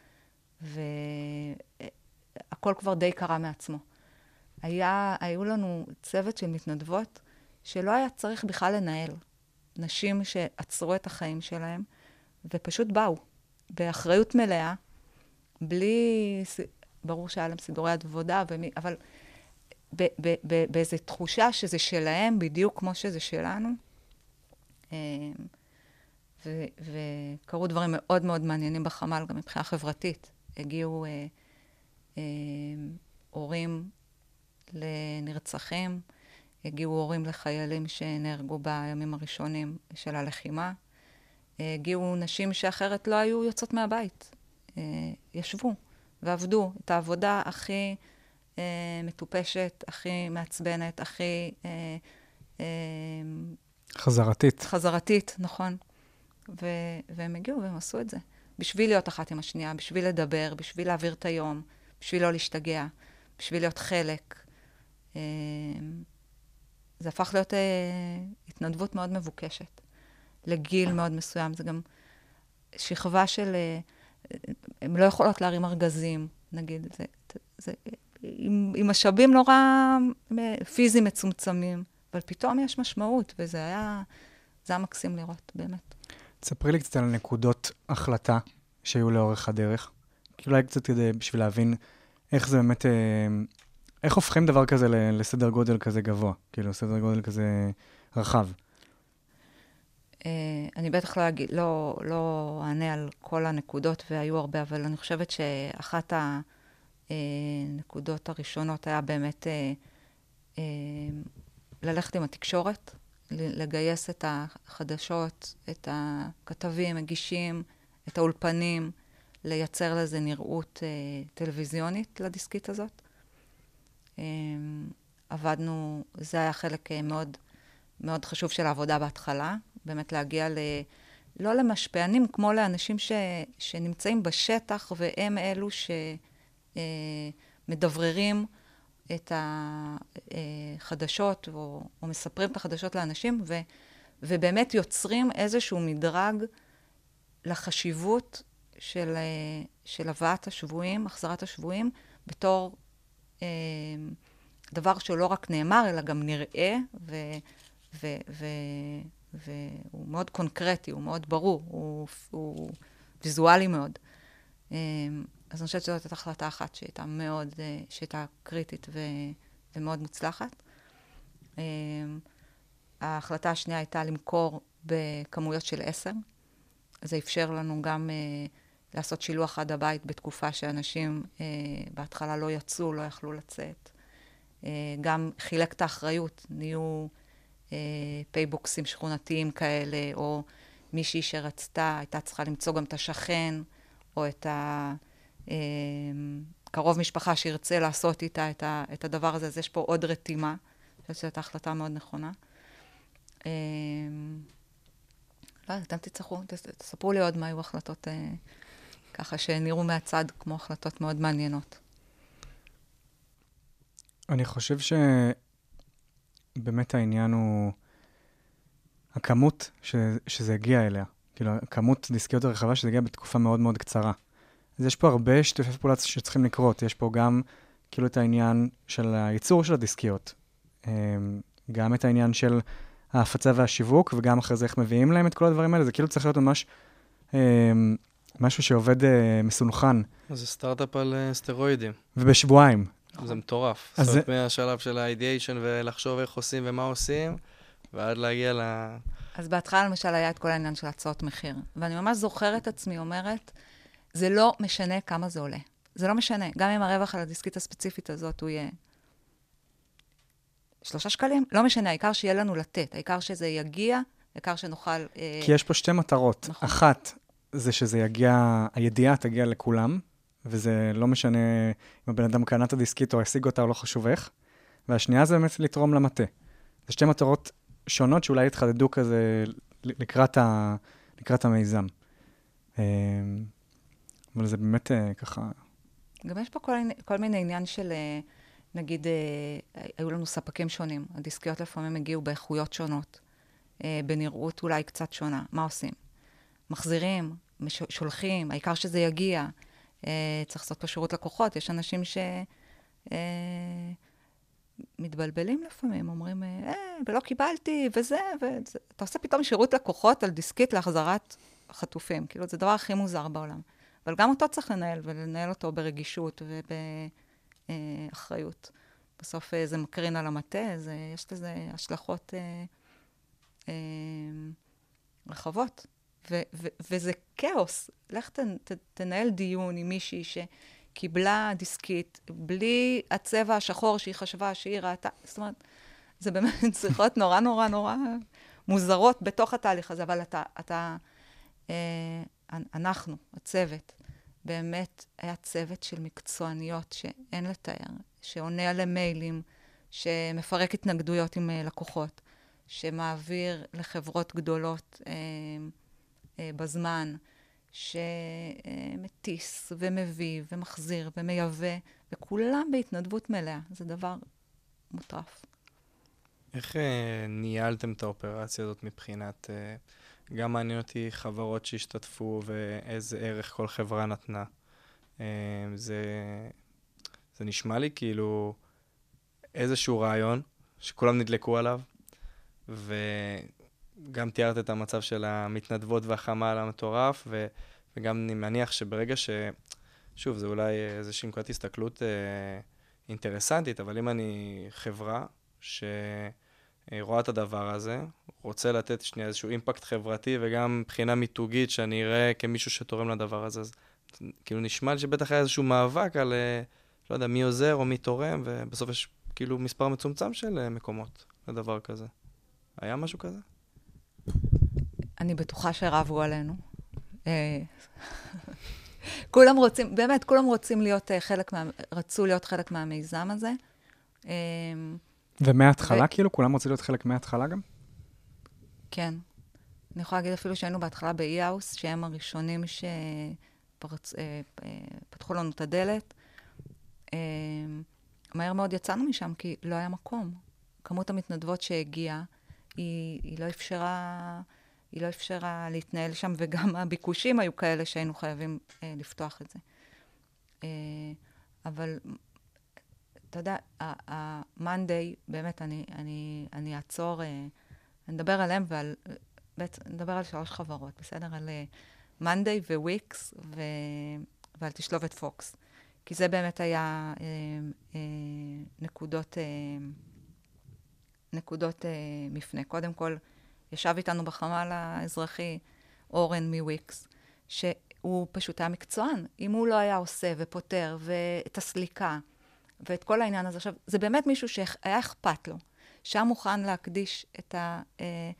[SPEAKER 3] והכל כבר די קרה מעצמו. היה, היו לנו צוות של מתנדבות שלא היה צריך בכלל לנהל. נשים שעצרו את החיים שלהם ופשוט באו, באחריות מלאה, בלי... ברור שהיה להם סידורי עבודה, ומי, אבל באיזו תחושה שזה שלהם בדיוק כמו שזה שלנו. ו, וקרו דברים מאוד מאוד מעניינים בחמ"ל, גם מבחינה חברתית. הגיעו אה, אה, הורים לנרצחים, הגיעו הורים לחיילים שנהרגו בימים הראשונים של הלחימה, הגיעו נשים שאחרת לא היו יוצאות מהבית, אה, ישבו ועבדו את העבודה הכי אה, מטופשת, הכי מעצבנת, הכי... אה, אה,
[SPEAKER 5] חזרתית.
[SPEAKER 3] חזרתית, נכון. ו- והם הגיעו והם עשו את זה. בשביל להיות אחת עם השנייה, בשביל לדבר, בשביל להעביר את היום, בשביל לא להשתגע, בשביל להיות חלק. אה, זה הפך להיות אה, התנדבות מאוד מבוקשת, לגיל מאוד מסוים. זה גם שכבה של... אה, הן לא יכולות להרים ארגזים, נגיד. זה, זה, עם, עם משאבים נורא פיזיים מצומצמים, אבל פתאום יש משמעות, וזה היה, זה היה מקסים לראות, באמת.
[SPEAKER 5] תספרי לי קצת על נקודות החלטה שהיו לאורך הדרך. כאילו אולי קצת כדי, בשביל להבין איך זה באמת, אה, איך הופכים דבר כזה לסדר גודל כזה גבוה, כאילו סדר גודל כזה רחב.
[SPEAKER 3] אה, אני בטח לא, לא, לא אענה על כל הנקודות, והיו הרבה, אבל אני חושבת שאחת הנקודות הראשונות היה באמת אה, אה, ללכת עם התקשורת, לגייס את החדשות, את הכתבים, מגישים, את האולפנים, לייצר לזה נראות אה, טלוויזיונית לדיסקית הזאת. אה, עבדנו, זה היה חלק אה, מאוד, מאוד חשוב של העבודה בהתחלה, באמת להגיע ל... לא למשפיענים, כמו לאנשים ש, שנמצאים בשטח, והם אלו שמדבררים את החדשות, או, או מספרים את החדשות לאנשים, ו, ובאמת יוצרים איזשהו מדרג לחשיבות של, של הבאת השבויים, החזרת השבויים, בתור אה, דבר שלא רק נאמר, אלא גם נראה, ו, ו, ו, והוא מאוד קונקרטי, הוא מאוד ברור, הוא, הוא ויזואלי מאוד. אה, אז אני חושבת שזאת הייתה החלטה אחת שהייתה מאוד, אה, שהייתה קריטית ו, ומאוד מוצלחת. אה, ההחלטה השנייה הייתה למכור בכמויות של עשר. זה אפשר לנו גם אה, לעשות שילוח עד הבית בתקופה שאנשים אה, בהתחלה לא יצאו, לא יכלו לצאת. אה, גם חילק את האחריות, נהיו אה, פייבוקסים שכונתיים כאלה, או מישהי שרצתה, הייתה צריכה למצוא גם את השכן, או את הקרוב משפחה שירצה לעשות איתה את, ה, את הדבר הזה, אז יש פה עוד רתימה. אני חושבת שזאת החלטה מאוד נכונה. אה, לא אתם תצטרכו, תס- תספרו לי עוד מה היו החלטות אה, ככה שנראו מהצד כמו החלטות מאוד מעניינות.
[SPEAKER 5] אני חושב שבאמת העניין הוא הכמות ש... שזה הגיע אליה. כאילו, הכמות דיסקיות הרחבה שזה הגיע בתקופה מאוד מאוד קצרה. אז יש פה הרבה שיתופי פעולה שצריכים לקרות. יש פה גם כאילו את העניין של הייצור של הדיסקיות, אמ, גם את העניין של ההפצה והשיווק, וגם אחרי זה איך מביאים להם את כל הדברים האלה. זה כאילו צריך להיות ממש אמ, משהו שעובד אה, מסונכן,
[SPEAKER 6] זה סטארט-אפ על אה, סטרואידים.
[SPEAKER 5] ובשבועיים.
[SPEAKER 6] זה מטורף.
[SPEAKER 5] אז
[SPEAKER 6] זאת
[SPEAKER 5] זה-
[SPEAKER 6] אומרת, מהשלב של ה-ideation ולחשוב איך עושים ומה עושים, ועד להגיע ל...
[SPEAKER 3] אז בהתחלה למשל היה את כל העניין של הצעות מחיר, ואני ממש זוכרת את עצמי אומרת, זה לא משנה כמה זה עולה. זה לא משנה, גם אם הרווח על הדיסקית הספציפית הזאת הוא יהיה שלושה שקלים, לא משנה, העיקר שיהיה לנו לתת, העיקר שזה יגיע, העיקר שנוכל... אה,
[SPEAKER 5] כי יש פה שתי מטרות.
[SPEAKER 3] נכון.
[SPEAKER 5] אחת, זה שזה יגיע, הידיעה תגיע לכולם, וזה לא משנה אם הבן אדם קנה את הדיסקית או השיג אותה או לא חשוב איך. והשנייה זה באמת לתרום למטה. זה שתי מטרות שונות שאולי יתחדדו כזה לקראת, ה, לקראת המיזם. אבל זה באמת אה, ככה...
[SPEAKER 3] גם יש פה כל, כל מיני עניין של, אה, נגיד, אה, היו לנו ספקים שונים. הדיסקיות לפעמים הגיעו באיכויות שונות, בנראות אולי קצת שונה. מה עושים? מחזירים, שולחים, העיקר שזה יגיע. צריך לעשות פה שירות לקוחות. יש אנשים ש... מתבלבלים לפעמים, אומרים, אה, ולא קיבלתי, וזה, וזה. אתה עושה פתאום שירות לקוחות על דיסקית להחזרת חטופים. כאילו, זה הדבר הכי מוזר בעולם. אבל גם אותו צריך לנהל, ולנהל אותו ברגישות ובאחריות. בסוף אה, זה מקרין על המטה, זה, יש לזה השלכות אה, אה, רחבות. ו, ו, וזה כאוס. לך ת, ת, תנהל דיון עם מישהי שקיבלה דיסקית בלי הצבע השחור שהיא חשבה שהיא ראתה. זאת אומרת, זה באמת <laughs> צריכות נורא נורא נורא מוזרות בתוך התהליך הזה, אבל אתה, אתה אה, אנחנו, הצוות, באמת היה צוות של מקצועניות שאין לתאר, שעונה על המיילים, שמפרק התנגדויות עם אה, לקוחות, שמעביר לחברות גדולות אה, אה, בזמן, שמטיס ומביא ומחזיר ומייבא, וכולם בהתנדבות מלאה. זה דבר מוטרף.
[SPEAKER 6] איך אה, ניהלתם את האופרציה הזאת מבחינת... אה, גם מעניין אותי חברות שהשתתפו ואיזה ערך כל חברה נתנה. אה, זה, זה נשמע לי כאילו איזשהו רעיון שכולם נדלקו עליו, וגם תיארת את המצב של המתנדבות והחמ"ל המטורף, ו, וגם אני מניח שברגע ש... שוב, זה אולי איזושהי נקודת הסתכלות אה, אינטרסנטית, אבל אם אני חברה ש... אה, רואה את הדבר הזה, רוצה לתת שנייה איזשהו אימפקט חברתי וגם מבחינה מיתוגית שאני אראה כמישהו שתורם לדבר הזה. אז כאילו נשמע לי שבטח היה איזשהו מאבק על, אה, לא יודע, מי עוזר או מי תורם, ובסוף יש כאילו מספר מצומצם של אה, מקומות לדבר כזה. היה משהו כזה?
[SPEAKER 3] אני בטוחה שרבו עלינו. כולם רוצים, באמת, כולם רוצים להיות חלק מה... רצו להיות חלק מהמיזם הזה. אה,
[SPEAKER 5] ומההתחלה,
[SPEAKER 3] ו-
[SPEAKER 5] כאילו, כולם רוצים להיות חלק מההתחלה גם?
[SPEAKER 3] כן. אני יכולה להגיד אפילו שהיינו בהתחלה באי-האוס, שהם הראשונים שפתחו לנו את הדלת. אה, מהר מאוד יצאנו משם, כי לא היה מקום. כמות המתנדבות שהגיעה, היא, היא לא אפשרה... היא לא אפשרה להתנהל שם, <laughs> וגם הביקושים היו כאלה שהיינו חייבים אה, לפתוח את זה. אה, אבל אתה יודע, ה-Monday, באמת, אני, אני, אני אעצור, אה, אני אדבר עליהם ועל, בעצם, נדבר על שלוש חברות, בסדר? על אה, Monday וויקס ו, ועל תשלובת פוקס. כי זה באמת היה אה, אה, נקודות, אה, נקודות אה, מפנה. קודם כל, ישב איתנו בחמ"ל האזרחי אורן מוויקס, שהוא פשוט היה מקצוען. אם הוא לא היה עושה ופותר ואת הסליקה ואת כל העניין הזה, עכשיו, זה באמת מישהו שהיה אכפת לו, שהיה מוכן להקדיש את, ה, אה,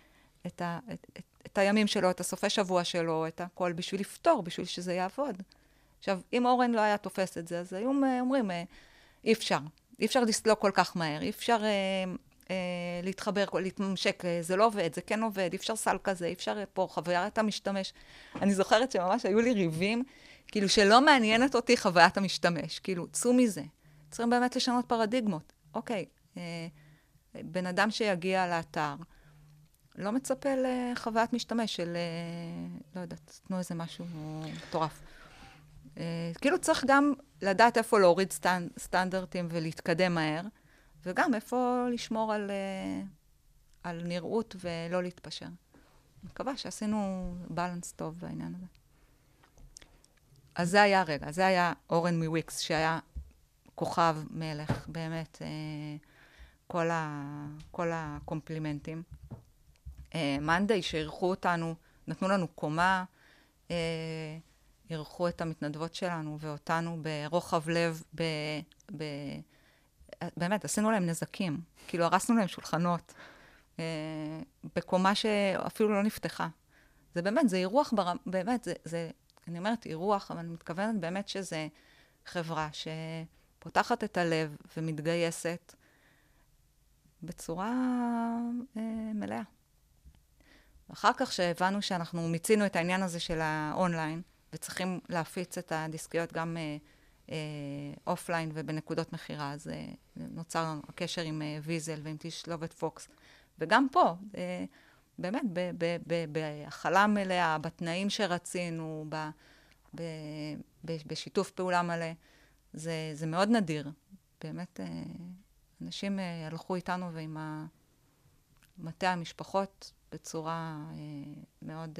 [SPEAKER 3] את, ה, את, את, את הימים שלו, את הסופי שבוע שלו, את הכל, בשביל לפתור, בשביל שזה יעבוד. עכשיו, אם אורן לא היה תופס את זה, אז היו אומרים, אה, אי אפשר. אי אפשר לסלוק כל כך מהר, אי אפשר אה, אה, להתחבר, להתממשק, אה, זה לא עובד, זה כן עובד, אי אפשר סל כזה, אי אפשר פה, חוויית המשתמש. אני זוכרת שממש היו לי ריבים, כאילו שלא מעניינת אותי חוויית המשתמש, כאילו, צאו מזה. צריכים באמת לשנות פרדיגמות. אוקיי, אה, בן אדם שיגיע לאתר, לא מצפה לחוויית משתמש של, אה, לא יודעת, תנו איזה משהו מטורף. אה, כאילו צריך גם לדעת איפה להוריד סטנ, סטנדרטים ולהתקדם מהר, וגם איפה לשמור על, אה, על נראות ולא להתפשר. מקווה שעשינו בלנס טוב בעניין הזה. אז זה היה רגע, זה היה אורן מוויקס, שהיה כוכב מלך, באמת, אה, כל, ה, כל הקומפלימנטים. מאנדיי, שאירחו אותנו, נתנו לנו קומה, אירחו את המתנדבות שלנו ואותנו ברוחב לב, ב, ב, באמת, עשינו להם נזקים. כאילו, הרסנו להם שולחנות, אה, בקומה שאפילו לא נפתחה. זה באמת, זה אירוח, בר... באמת, זה, זה, אני אומרת אירוח, אבל אני מתכוונת באמת שזה חברה שפותחת את הלב ומתגייסת בצורה אה, מלאה. אחר כך שהבנו שאנחנו מיצינו את העניין הזה של האונליין, וצריכים להפיץ את הדיסקיות גם אה, אה, offline ובנקודות מכירה, אז אה, נוצר הקשר עם אה, ויזל ועם תשלובת פוקס. וגם פה, אה, באמת, בהכלה מלאה, בתנאים שרצינו, ב, ב, ב, בשיתוף פעולה מלא, זה, זה מאוד נדיר. באמת, אה, אנשים אה, הלכו איתנו ועם מטה המשפחות בצורה אה, מאוד...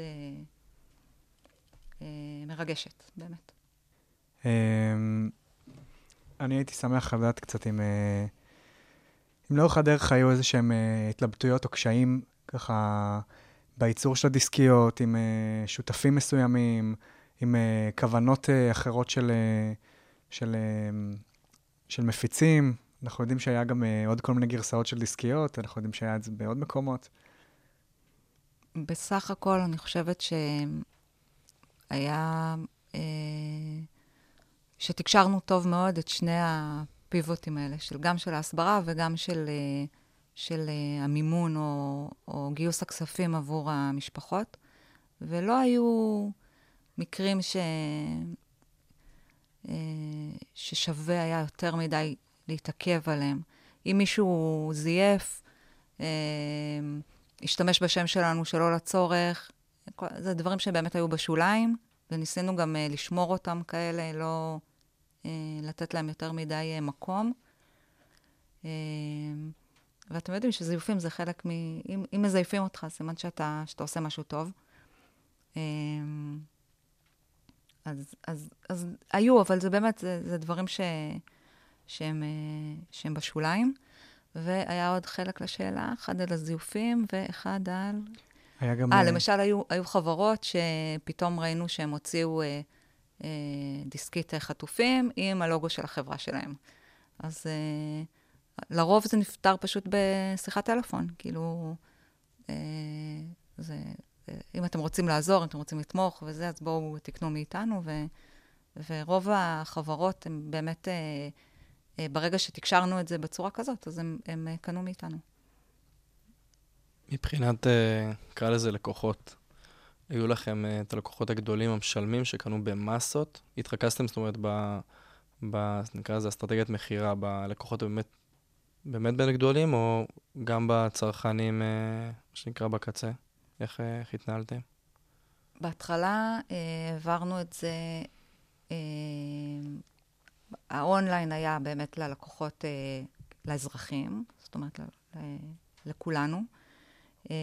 [SPEAKER 3] מרגשת, באמת.
[SPEAKER 5] אמ, אני הייתי שמח לדעת קצת אם, אם לאורך הדרך היו איזה שהם התלבטויות או קשיים ככה בייצור של הדיסקיות, עם שותפים מסוימים, עם כוונות אחרות של, של, של מפיצים. אנחנו יודעים שהיה גם עוד כל מיני גרסאות של דיסקיות, אנחנו יודעים שהיה את זה בעוד מקומות.
[SPEAKER 3] בסך הכל, אני חושבת ש... היה אה, שתקשרנו טוב מאוד את שני הפיבוטים האלה, של, גם של ההסברה וגם של, אה, של אה, המימון או, או גיוס הכספים עבור המשפחות, ולא היו מקרים ש, אה, ששווה היה יותר מדי להתעכב עליהם. אם מישהו זייף, אה, השתמש בשם שלנו שלא לצורך, זה דברים שבאמת היו בשוליים, וניסינו גם uh, לשמור אותם כאלה, לא לתת להם יותר מדי מקום. ואתם יודעים שזיופים זה חלק מ... אם, אם מזייפים אותך, סימן שאתה, שאתה עושה משהו טוב. אז, אז, אז היו, אבל זה באמת, זה, זה דברים ש, שהם, שהם בשוליים. והיה עוד חלק לשאלה, אחד על הזיופים ואחד על...
[SPEAKER 5] היה גם...
[SPEAKER 3] אה, למשל, היו, היו חברות שפתאום ראינו שהם הוציאו אה, אה, דיסקית חטופים עם הלוגו של החברה שלהם. אז אה, לרוב זה נפתר פשוט בשיחת טלפון. כאילו, אה, זה, אה, אם אתם רוצים לעזור, אם אתם רוצים לתמוך וזה, אז בואו תקנו מאיתנו. ו, ורוב החברות הם באמת, אה, אה, ברגע שתקשרנו את זה בצורה כזאת, אז הם, הם אה, קנו מאיתנו.
[SPEAKER 6] מבחינת, אה, נקרא לזה לקוחות, היו לכם uh, את הלקוחות הגדולים המשלמים שקנו במסות? התרכזתם, זאת אומרת, ב... ב נקרא לזה אסטרטגיית מכירה, בלקוחות באמת, באמת בין גדולים, או גם בצרכנים, uh, מה שנקרא, בקצה? איך, איך התנהלתם?
[SPEAKER 3] בהתחלה uh, העברנו את זה, uh, האונליין היה באמת ללקוחות, uh, לאזרחים, זאת אומרת, ל, לכולנו. אמ,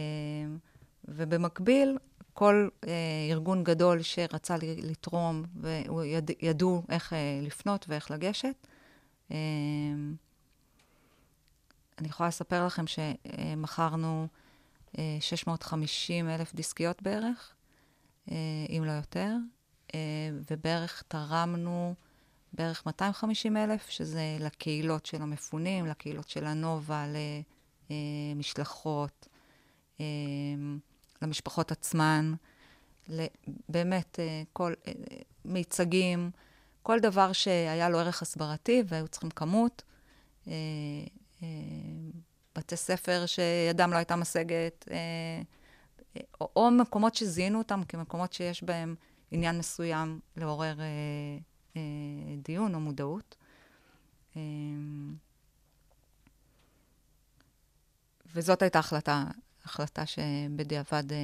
[SPEAKER 3] ובמקביל, כל אה, ארגון גדול שרצה לתרום, וידעו איך אה, לפנות ואיך לגשת. אה, אני יכולה לספר לכם שמכרנו אה, 650 אלף דיסקיות בערך, אה, אם לא יותר, אה, ובערך תרמנו בערך 250 אלף, שזה לקהילות של המפונים, לקהילות של הנובה, למשלחות, אה, למשפחות עצמן, באמת, כל מיצגים, כל דבר שהיה לו ערך הסברתי והיו צריכים כמות. בתי ספר שידם לא הייתה משגת, אה, אה, או, או מקומות שזיהינו אותם כמקומות שיש בהם עניין מסוים לעורר אה, אה, דיון או מודעות. אה, וזאת הייתה החלטה, החלטה שבדיעבד, אה,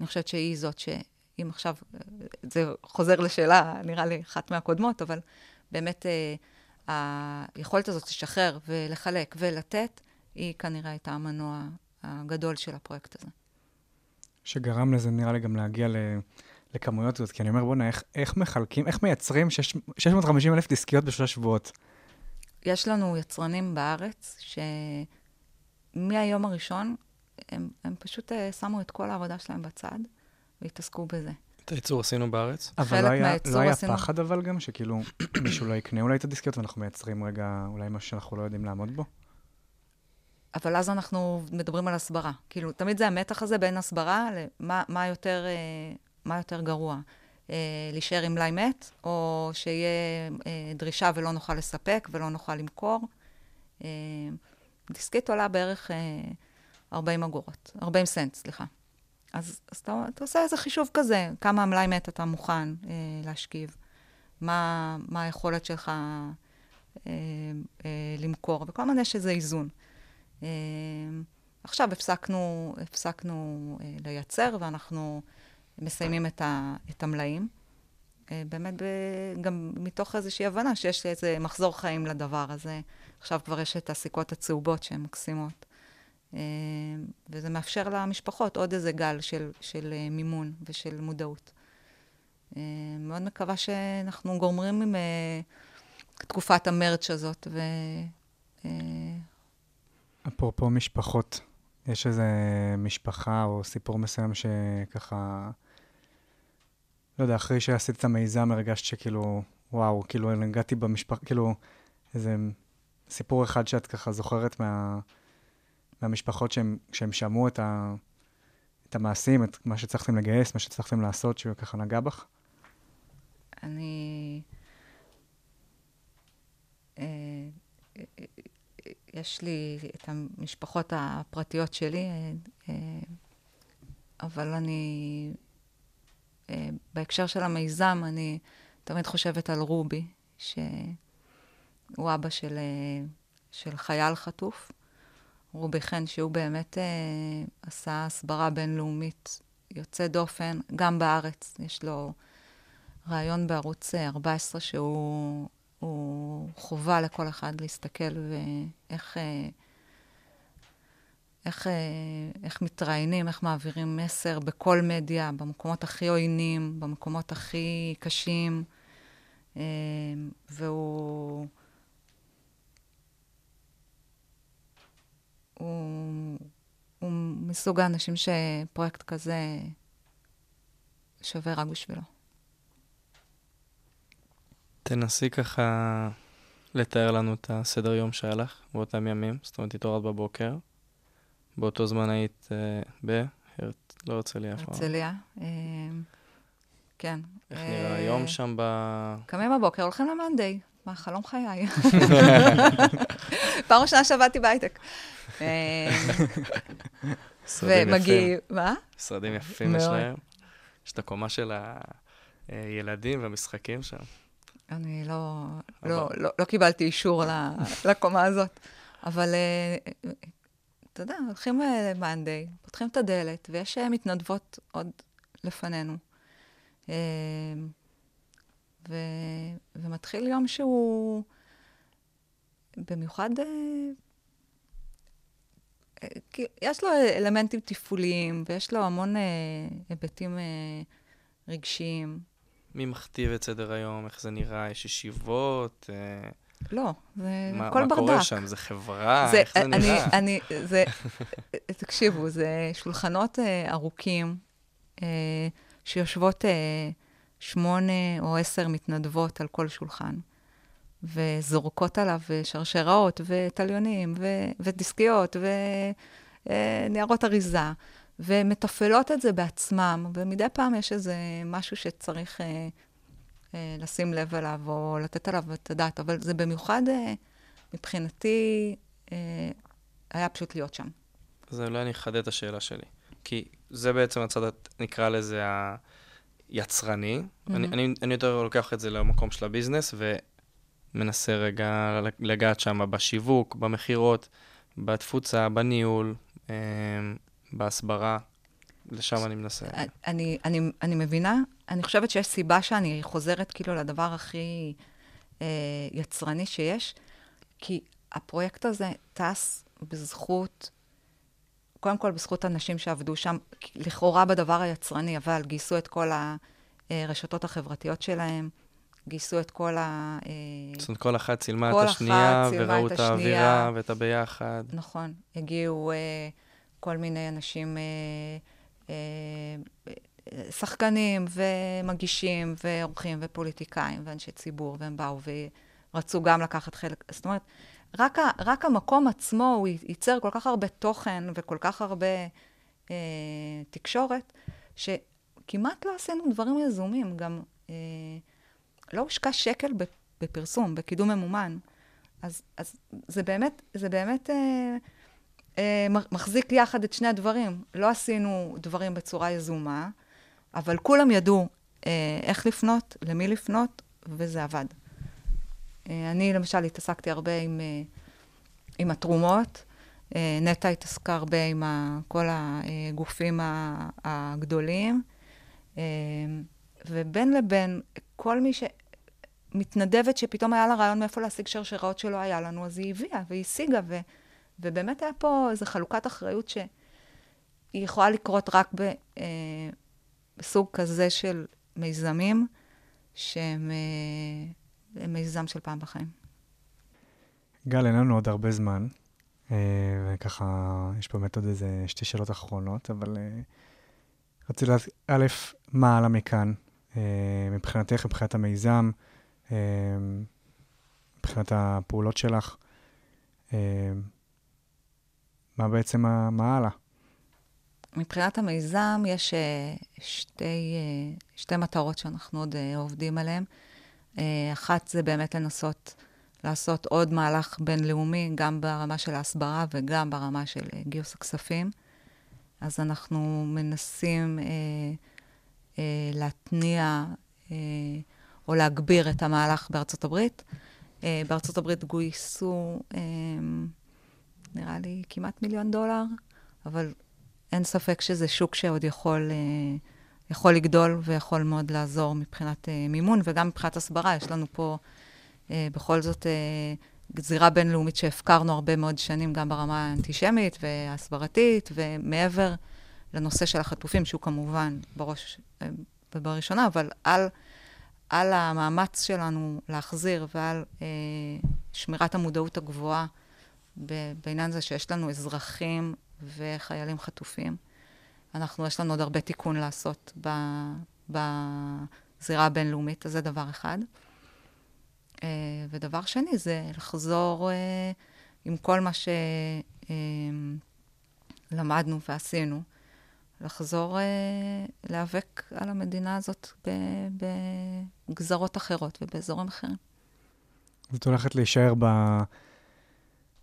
[SPEAKER 3] אני חושבת שהיא זאת שאם עכשיו, אה, זה חוזר לשאלה, נראה לי, אחת מהקודמות, אבל באמת היכולת הזאת לשחרר ולחלק ולתת, היא כנראה הייתה המנוע הגדול של הפרויקט הזה.
[SPEAKER 5] שגרם לזה, נראה לי, גם להגיע ל... לכמויות הזאת, כי אני אומר, בוא'נה, איך, איך מחלקים, איך מייצרים שש- 650 אלף דיסקיות בשלושה שבועות?
[SPEAKER 3] יש לנו יצרנים בארץ שמהיום הראשון, הם, הם פשוט uh, שמו את כל העבודה שלהם בצד והתעסקו בזה.
[SPEAKER 6] את הייצור עשינו בארץ?
[SPEAKER 5] אבל לא היה, לא היה
[SPEAKER 3] עשינו-
[SPEAKER 5] פחד אבל גם, שכאילו מישהו לא יקנה אולי את הדיסקיות ואנחנו מייצרים רגע אולי משהו שאנחנו לא יודעים לעמוד בו?
[SPEAKER 3] אבל אז אנחנו מדברים על הסברה. כאילו, תמיד זה המתח הזה בין הסברה למה מה יותר, אה, מה יותר גרוע. אה, להישאר עם מלאי מת, או שיהיה אה, דרישה ולא נוכל לספק ולא נוכל למכור. דיסקית עולה בערך אה, 40 אגורות, 40 סנט, סליחה. אז, אז אתה, אתה עושה איזה חישוב כזה, כמה מלאי מת אתה מוכן אה, להשכיב, מה, מה היכולת שלך אה, אה, למכור, וכל הזמן יש איזה איזון. אה, עכשיו הפסקנו, הפסקנו אה, לייצר, ואנחנו מסיימים את, ה, את המלאים. אה, באמת גם מתוך איזושהי הבנה שיש איזה מחזור חיים לדבר הזה. עכשיו כבר יש את הסיכות הצהובות שהן מקסימות. אה, וזה מאפשר למשפחות עוד איזה גל של, של אה, מימון ושל מודעות. אה, מאוד מקווה שאנחנו גומרים עם תקופת המרץ' הזאת, ו... אה,
[SPEAKER 5] אפרופו משפחות, יש איזה משפחה או סיפור מסוים שככה, לא יודע, אחרי שעשית את המיזם הרגשת שכאילו, וואו, כאילו הגעתי במשפחה, כאילו, איזה סיפור אחד שאת ככה זוכרת מה, מהמשפחות שהם, שהם שמעו את, ה, את המעשים, את מה שהצלחתם לגייס, מה שהצלחתם לעשות, שהוא ככה נגע בך?
[SPEAKER 3] אני... יש לי את המשפחות הפרטיות שלי, אה, אה, אבל אני... אה, בהקשר של המיזם, אני תמיד חושבת על רובי, שהוא אבא של, של חייל חטוף. רובי חן, שהוא באמת עשה הסברה בינלאומית יוצא דופן, גם בארץ. יש לו ראיון בערוץ אה, 14 שהוא הוא חובה לכל אחד להסתכל ואיך אה, איך, אה, איך מתראיינים, איך מעבירים מסר בכל מדיה, במקומות הכי עוינים, במקומות הכי קשים. אה, והוא... הוא, הוא מסוג האנשים שפרויקט כזה שווה רק בשבילו.
[SPEAKER 6] תנסי ככה לתאר לנו את הסדר יום שהיה לך באותם ימים. זאת אומרת, התעוררת בבוקר, באותו זמן היית אה, ב... הרת- לא הרצליה.
[SPEAKER 3] הרצליה. אה, כן.
[SPEAKER 6] איך
[SPEAKER 3] אה,
[SPEAKER 6] נראה היום שם ב...
[SPEAKER 3] קמים בבוקר, הולכים למאנדיי. מה, חלום חיי. <laughs> פעם ראשונה שעבדתי בהייטק.
[SPEAKER 6] משרדים
[SPEAKER 3] ומגיע...
[SPEAKER 6] יפים.
[SPEAKER 3] מה?
[SPEAKER 6] משרדים יפים יש. להם. יש את הקומה של הילדים והמשחקים שם.
[SPEAKER 3] אני לא,
[SPEAKER 6] אבל-
[SPEAKER 3] לא, לא, לא קיבלתי אישור <laughs> לקומה הזאת. אבל אה, אתה יודע, הולכים אה, למאנדיי, פותחים את הדלת, ויש אה, מתנדבות עוד לפנינו. ו, ומתחיל יום שהוא במיוחד יש לו אלמנטים תפעוליים, ויש לו המון היבטים רגשיים.
[SPEAKER 6] מי מכתיב את סדר היום, איך זה נראה, יש ישיבות, אה,
[SPEAKER 3] לא, זה
[SPEAKER 6] מה,
[SPEAKER 3] הכל
[SPEAKER 6] מה
[SPEAKER 3] ברדק.
[SPEAKER 6] קורה שם, זה חברה,
[SPEAKER 3] זה,
[SPEAKER 6] איך זה
[SPEAKER 3] אני,
[SPEAKER 6] נראה.
[SPEAKER 3] אני, זה, <laughs> תקשיבו, זה שולחנות אה, ארוכים, אה, שיושבות אה, שמונה או עשר מתנדבות על כל שולחן, וזורקות עליו אה, שרשראות ותליונים ו- ודיסקיות וניירות אריזה, ומתפעלות את זה בעצמם, ומדי פעם יש איזה משהו שצריך אה, אה, לשים לב אליו או לתת עליו את הדעת, אבל זה במיוחד אה, מבחינתי אה, היה פשוט להיות שם.
[SPEAKER 6] אז אולי אני אחדד את השאלה שלי. כי זה בעצם הצד, נקרא לזה היצרני. אני, אני, אני יותר לוקח את זה למקום של הביזנס, ומנסה רגע לגעת שם בשיווק, במכירות, בתפוצה, בניהול, אה, בהסברה. לשם אני מנסה.
[SPEAKER 3] אני, אני, אני מבינה, אני חושבת שיש סיבה שאני חוזרת כאילו לדבר הכי אה, יצרני שיש, כי הפרויקט הזה טס בזכות, קודם כל בזכות אנשים שעבדו שם, לכאורה בדבר היצרני, אבל גייסו את כל הרשתות החברתיות שלהם, גייסו את כל ה... אה,
[SPEAKER 6] זאת אומרת, כל אחת צילמה
[SPEAKER 3] כל
[SPEAKER 6] את
[SPEAKER 3] אחת
[SPEAKER 6] השנייה,
[SPEAKER 3] צילמה
[SPEAKER 6] וראו
[SPEAKER 3] את
[SPEAKER 6] את. האווירה ואת הביחד.
[SPEAKER 3] נכון, הגיעו אה, כל מיני אנשים, אה, אה, שחקנים ומגישים ואורחים ופוליטיקאים ואנשי ציבור, והם באו ורצו גם לקחת חלק. זאת אומרת, רק, ה, רק המקום עצמו, הוא ייצר כל כך הרבה תוכן וכל כך הרבה אה, תקשורת, שכמעט לא עשינו דברים יזומים. גם אה, לא הושקע שקל בפרסום, בקידום ממומן. אז, אז זה באמת, זה באמת אה, מחזיק יחד את שני הדברים. לא עשינו דברים בצורה יזומה, אבל כולם ידעו אה, איך לפנות, למי לפנות, וזה עבד. אה, אני למשל התעסקתי הרבה עם, אה, עם התרומות. אה, נטע התעסקה הרבה עם כל הגופים הגדולים. אה, ובין לבין, כל מי ש... מתנדבת שפתאום היה לה רעיון מאיפה להשיג שרשראות שלא היה לנו, אז היא הביאה והיא השיגה, ו, ובאמת היה פה איזו חלוקת אחריות שהיא יכולה לקרות רק ב, אה, בסוג כזה של מיזמים, שהם אה, מיזם של פעם בחיים.
[SPEAKER 5] גל, אין לנו עוד הרבה זמן, אה, וככה, יש באמת עוד איזה שתי שאלות אחרונות, אבל אה, רציתי לדעת, א', מה הלאה מכאן, אה, מבחינתך, מבחינת המיזם, אה, מבחינת הפעולות שלך, אה, מה בעצם, ה- מה הלאה?
[SPEAKER 3] מבחינת המיזם, יש אה, שתי, אה, שתי מטרות שאנחנו עוד אה, עובדים עליהן. אחת זה באמת לנסות לעשות עוד מהלך בינלאומי, גם ברמה של ההסברה וגם ברמה של גיוס הכספים. אז אנחנו מנסים אה, אה, להתניע אה, או להגביר את המהלך בארצות הברית. אה, בארצות הברית גויסו, אה, נראה לי, כמעט מיליון דולר, אבל אין ספק שזה שוק שעוד יכול, אה, יכול לגדול ויכול מאוד לעזור מבחינת אה, מימון וגם מבחינת הסברה. יש לנו פה אה, בכל זאת אה, זירה בינלאומית שהפקרנו הרבה מאוד שנים, גם ברמה האנטישמית וההסברתית, ומעבר לנושא של החטופים, שהוא כמובן בראש ובראשונה, אבל על, על המאמץ שלנו להחזיר ועל אה, שמירת המודעות הגבוהה בעניין זה שיש לנו אזרחים וחיילים חטופים. אנחנו, יש לנו עוד הרבה תיקון לעשות בזירה הבינלאומית, אז זה דבר אחד. אה, ודבר שני זה לחזור אה, עם כל מה שלמדנו ועשינו, לחזור אה, להיאבק על המדינה הזאת בגזרות אחרות ובאזורים אחרים.
[SPEAKER 5] אז את הולכת להישאר ב...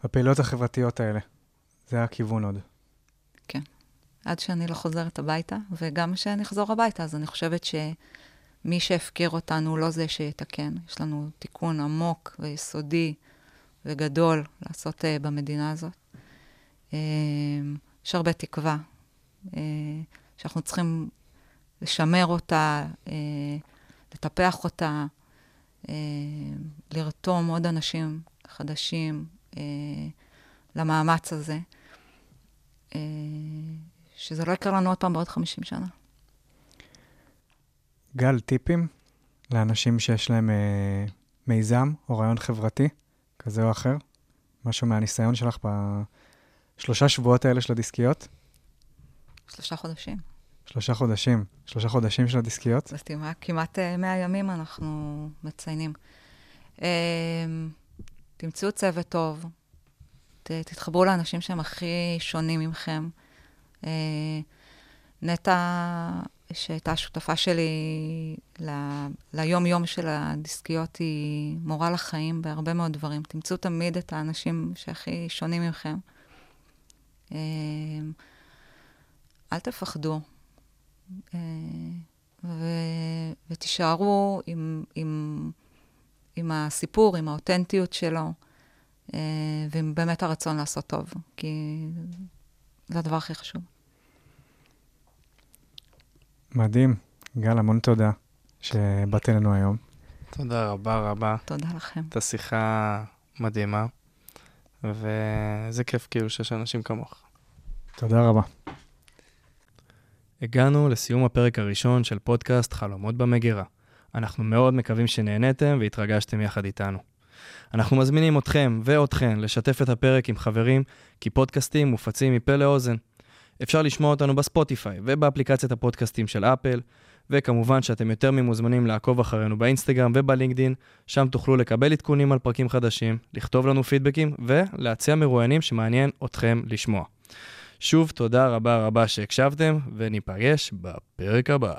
[SPEAKER 5] בפעילויות החברתיות האלה. זה הכיוון עוד.
[SPEAKER 3] עד שאני לא חוזרת הביתה, וגם כשאני אחזור הביתה, אז אני חושבת שמי שהפקיר אותנו לא זה שיתקן. יש לנו תיקון עמוק ויסודי וגדול לעשות uh, במדינה הזאת. Uh, יש הרבה תקווה, uh, שאנחנו צריכים לשמר אותה, לטפח אותה, לרתום עוד אנשים חדשים למאמץ הזה. אה, שזה לא יקרה לנו עוד פעם בעוד 50 שנה.
[SPEAKER 5] גל, טיפים לאנשים שיש להם אה, מיזם או רעיון חברתי כזה או אחר? משהו מהניסיון שלך בשלושה שבועות האלה של הדיסקיות?
[SPEAKER 3] שלושה חודשים.
[SPEAKER 5] שלושה חודשים. שלושה חודשים של הדיסקיות?
[SPEAKER 3] אומרת, כמעט אה, 100 ימים אנחנו מציינים. תמצאו צוות טוב, ת, תתחברו לאנשים שהם הכי שונים ממכם. אה, נטע, שהייתה שותפה שלי ל, ליום-יום של הדיסקיות, היא מורה לחיים בהרבה מאוד דברים. תמצאו תמיד את האנשים שהכי שונים ממכם. אה, אל תפחדו. אה, ו, ותישארו עם, עם, עם הסיפור, עם האותנטיות שלו, אה, ועם באמת הרצון לעשות טוב, כי זה הדבר הכי חשוב.
[SPEAKER 5] מדהים. גל, המון תודה שבאת אלינו היום.
[SPEAKER 6] תודה רבה רבה.
[SPEAKER 3] תודה לכם.
[SPEAKER 6] הייתה שיחה מדהימה, וזה כיף כאילו שיש אנשים כמוך.
[SPEAKER 5] תודה רבה.
[SPEAKER 6] הגענו לסיום הפרק הראשון של פודקאסט חלומות במגירה. אנחנו מאוד מקווים שנהניתם והתרגשתם יחד איתנו. אנחנו מזמינים אתכם ואתכן לשתף את הפרק עם חברים, כי פודקאסטים מופצים מפה לאוזן. אפשר לשמוע אותנו בספוטיפיי ובאפליקציית הפודקאסטים של אפל, וכמובן שאתם יותר ממוזמנים לעקוב אחרינו באינסטגרם ובלינקדין, שם תוכלו לקבל עדכונים על פרקים חדשים, לכתוב לנו פידבקים ולהציע מרואיינים שמעניין אתכם לשמוע. שוב, תודה רבה רבה שהקשבתם, וניפגש בפרק הבא.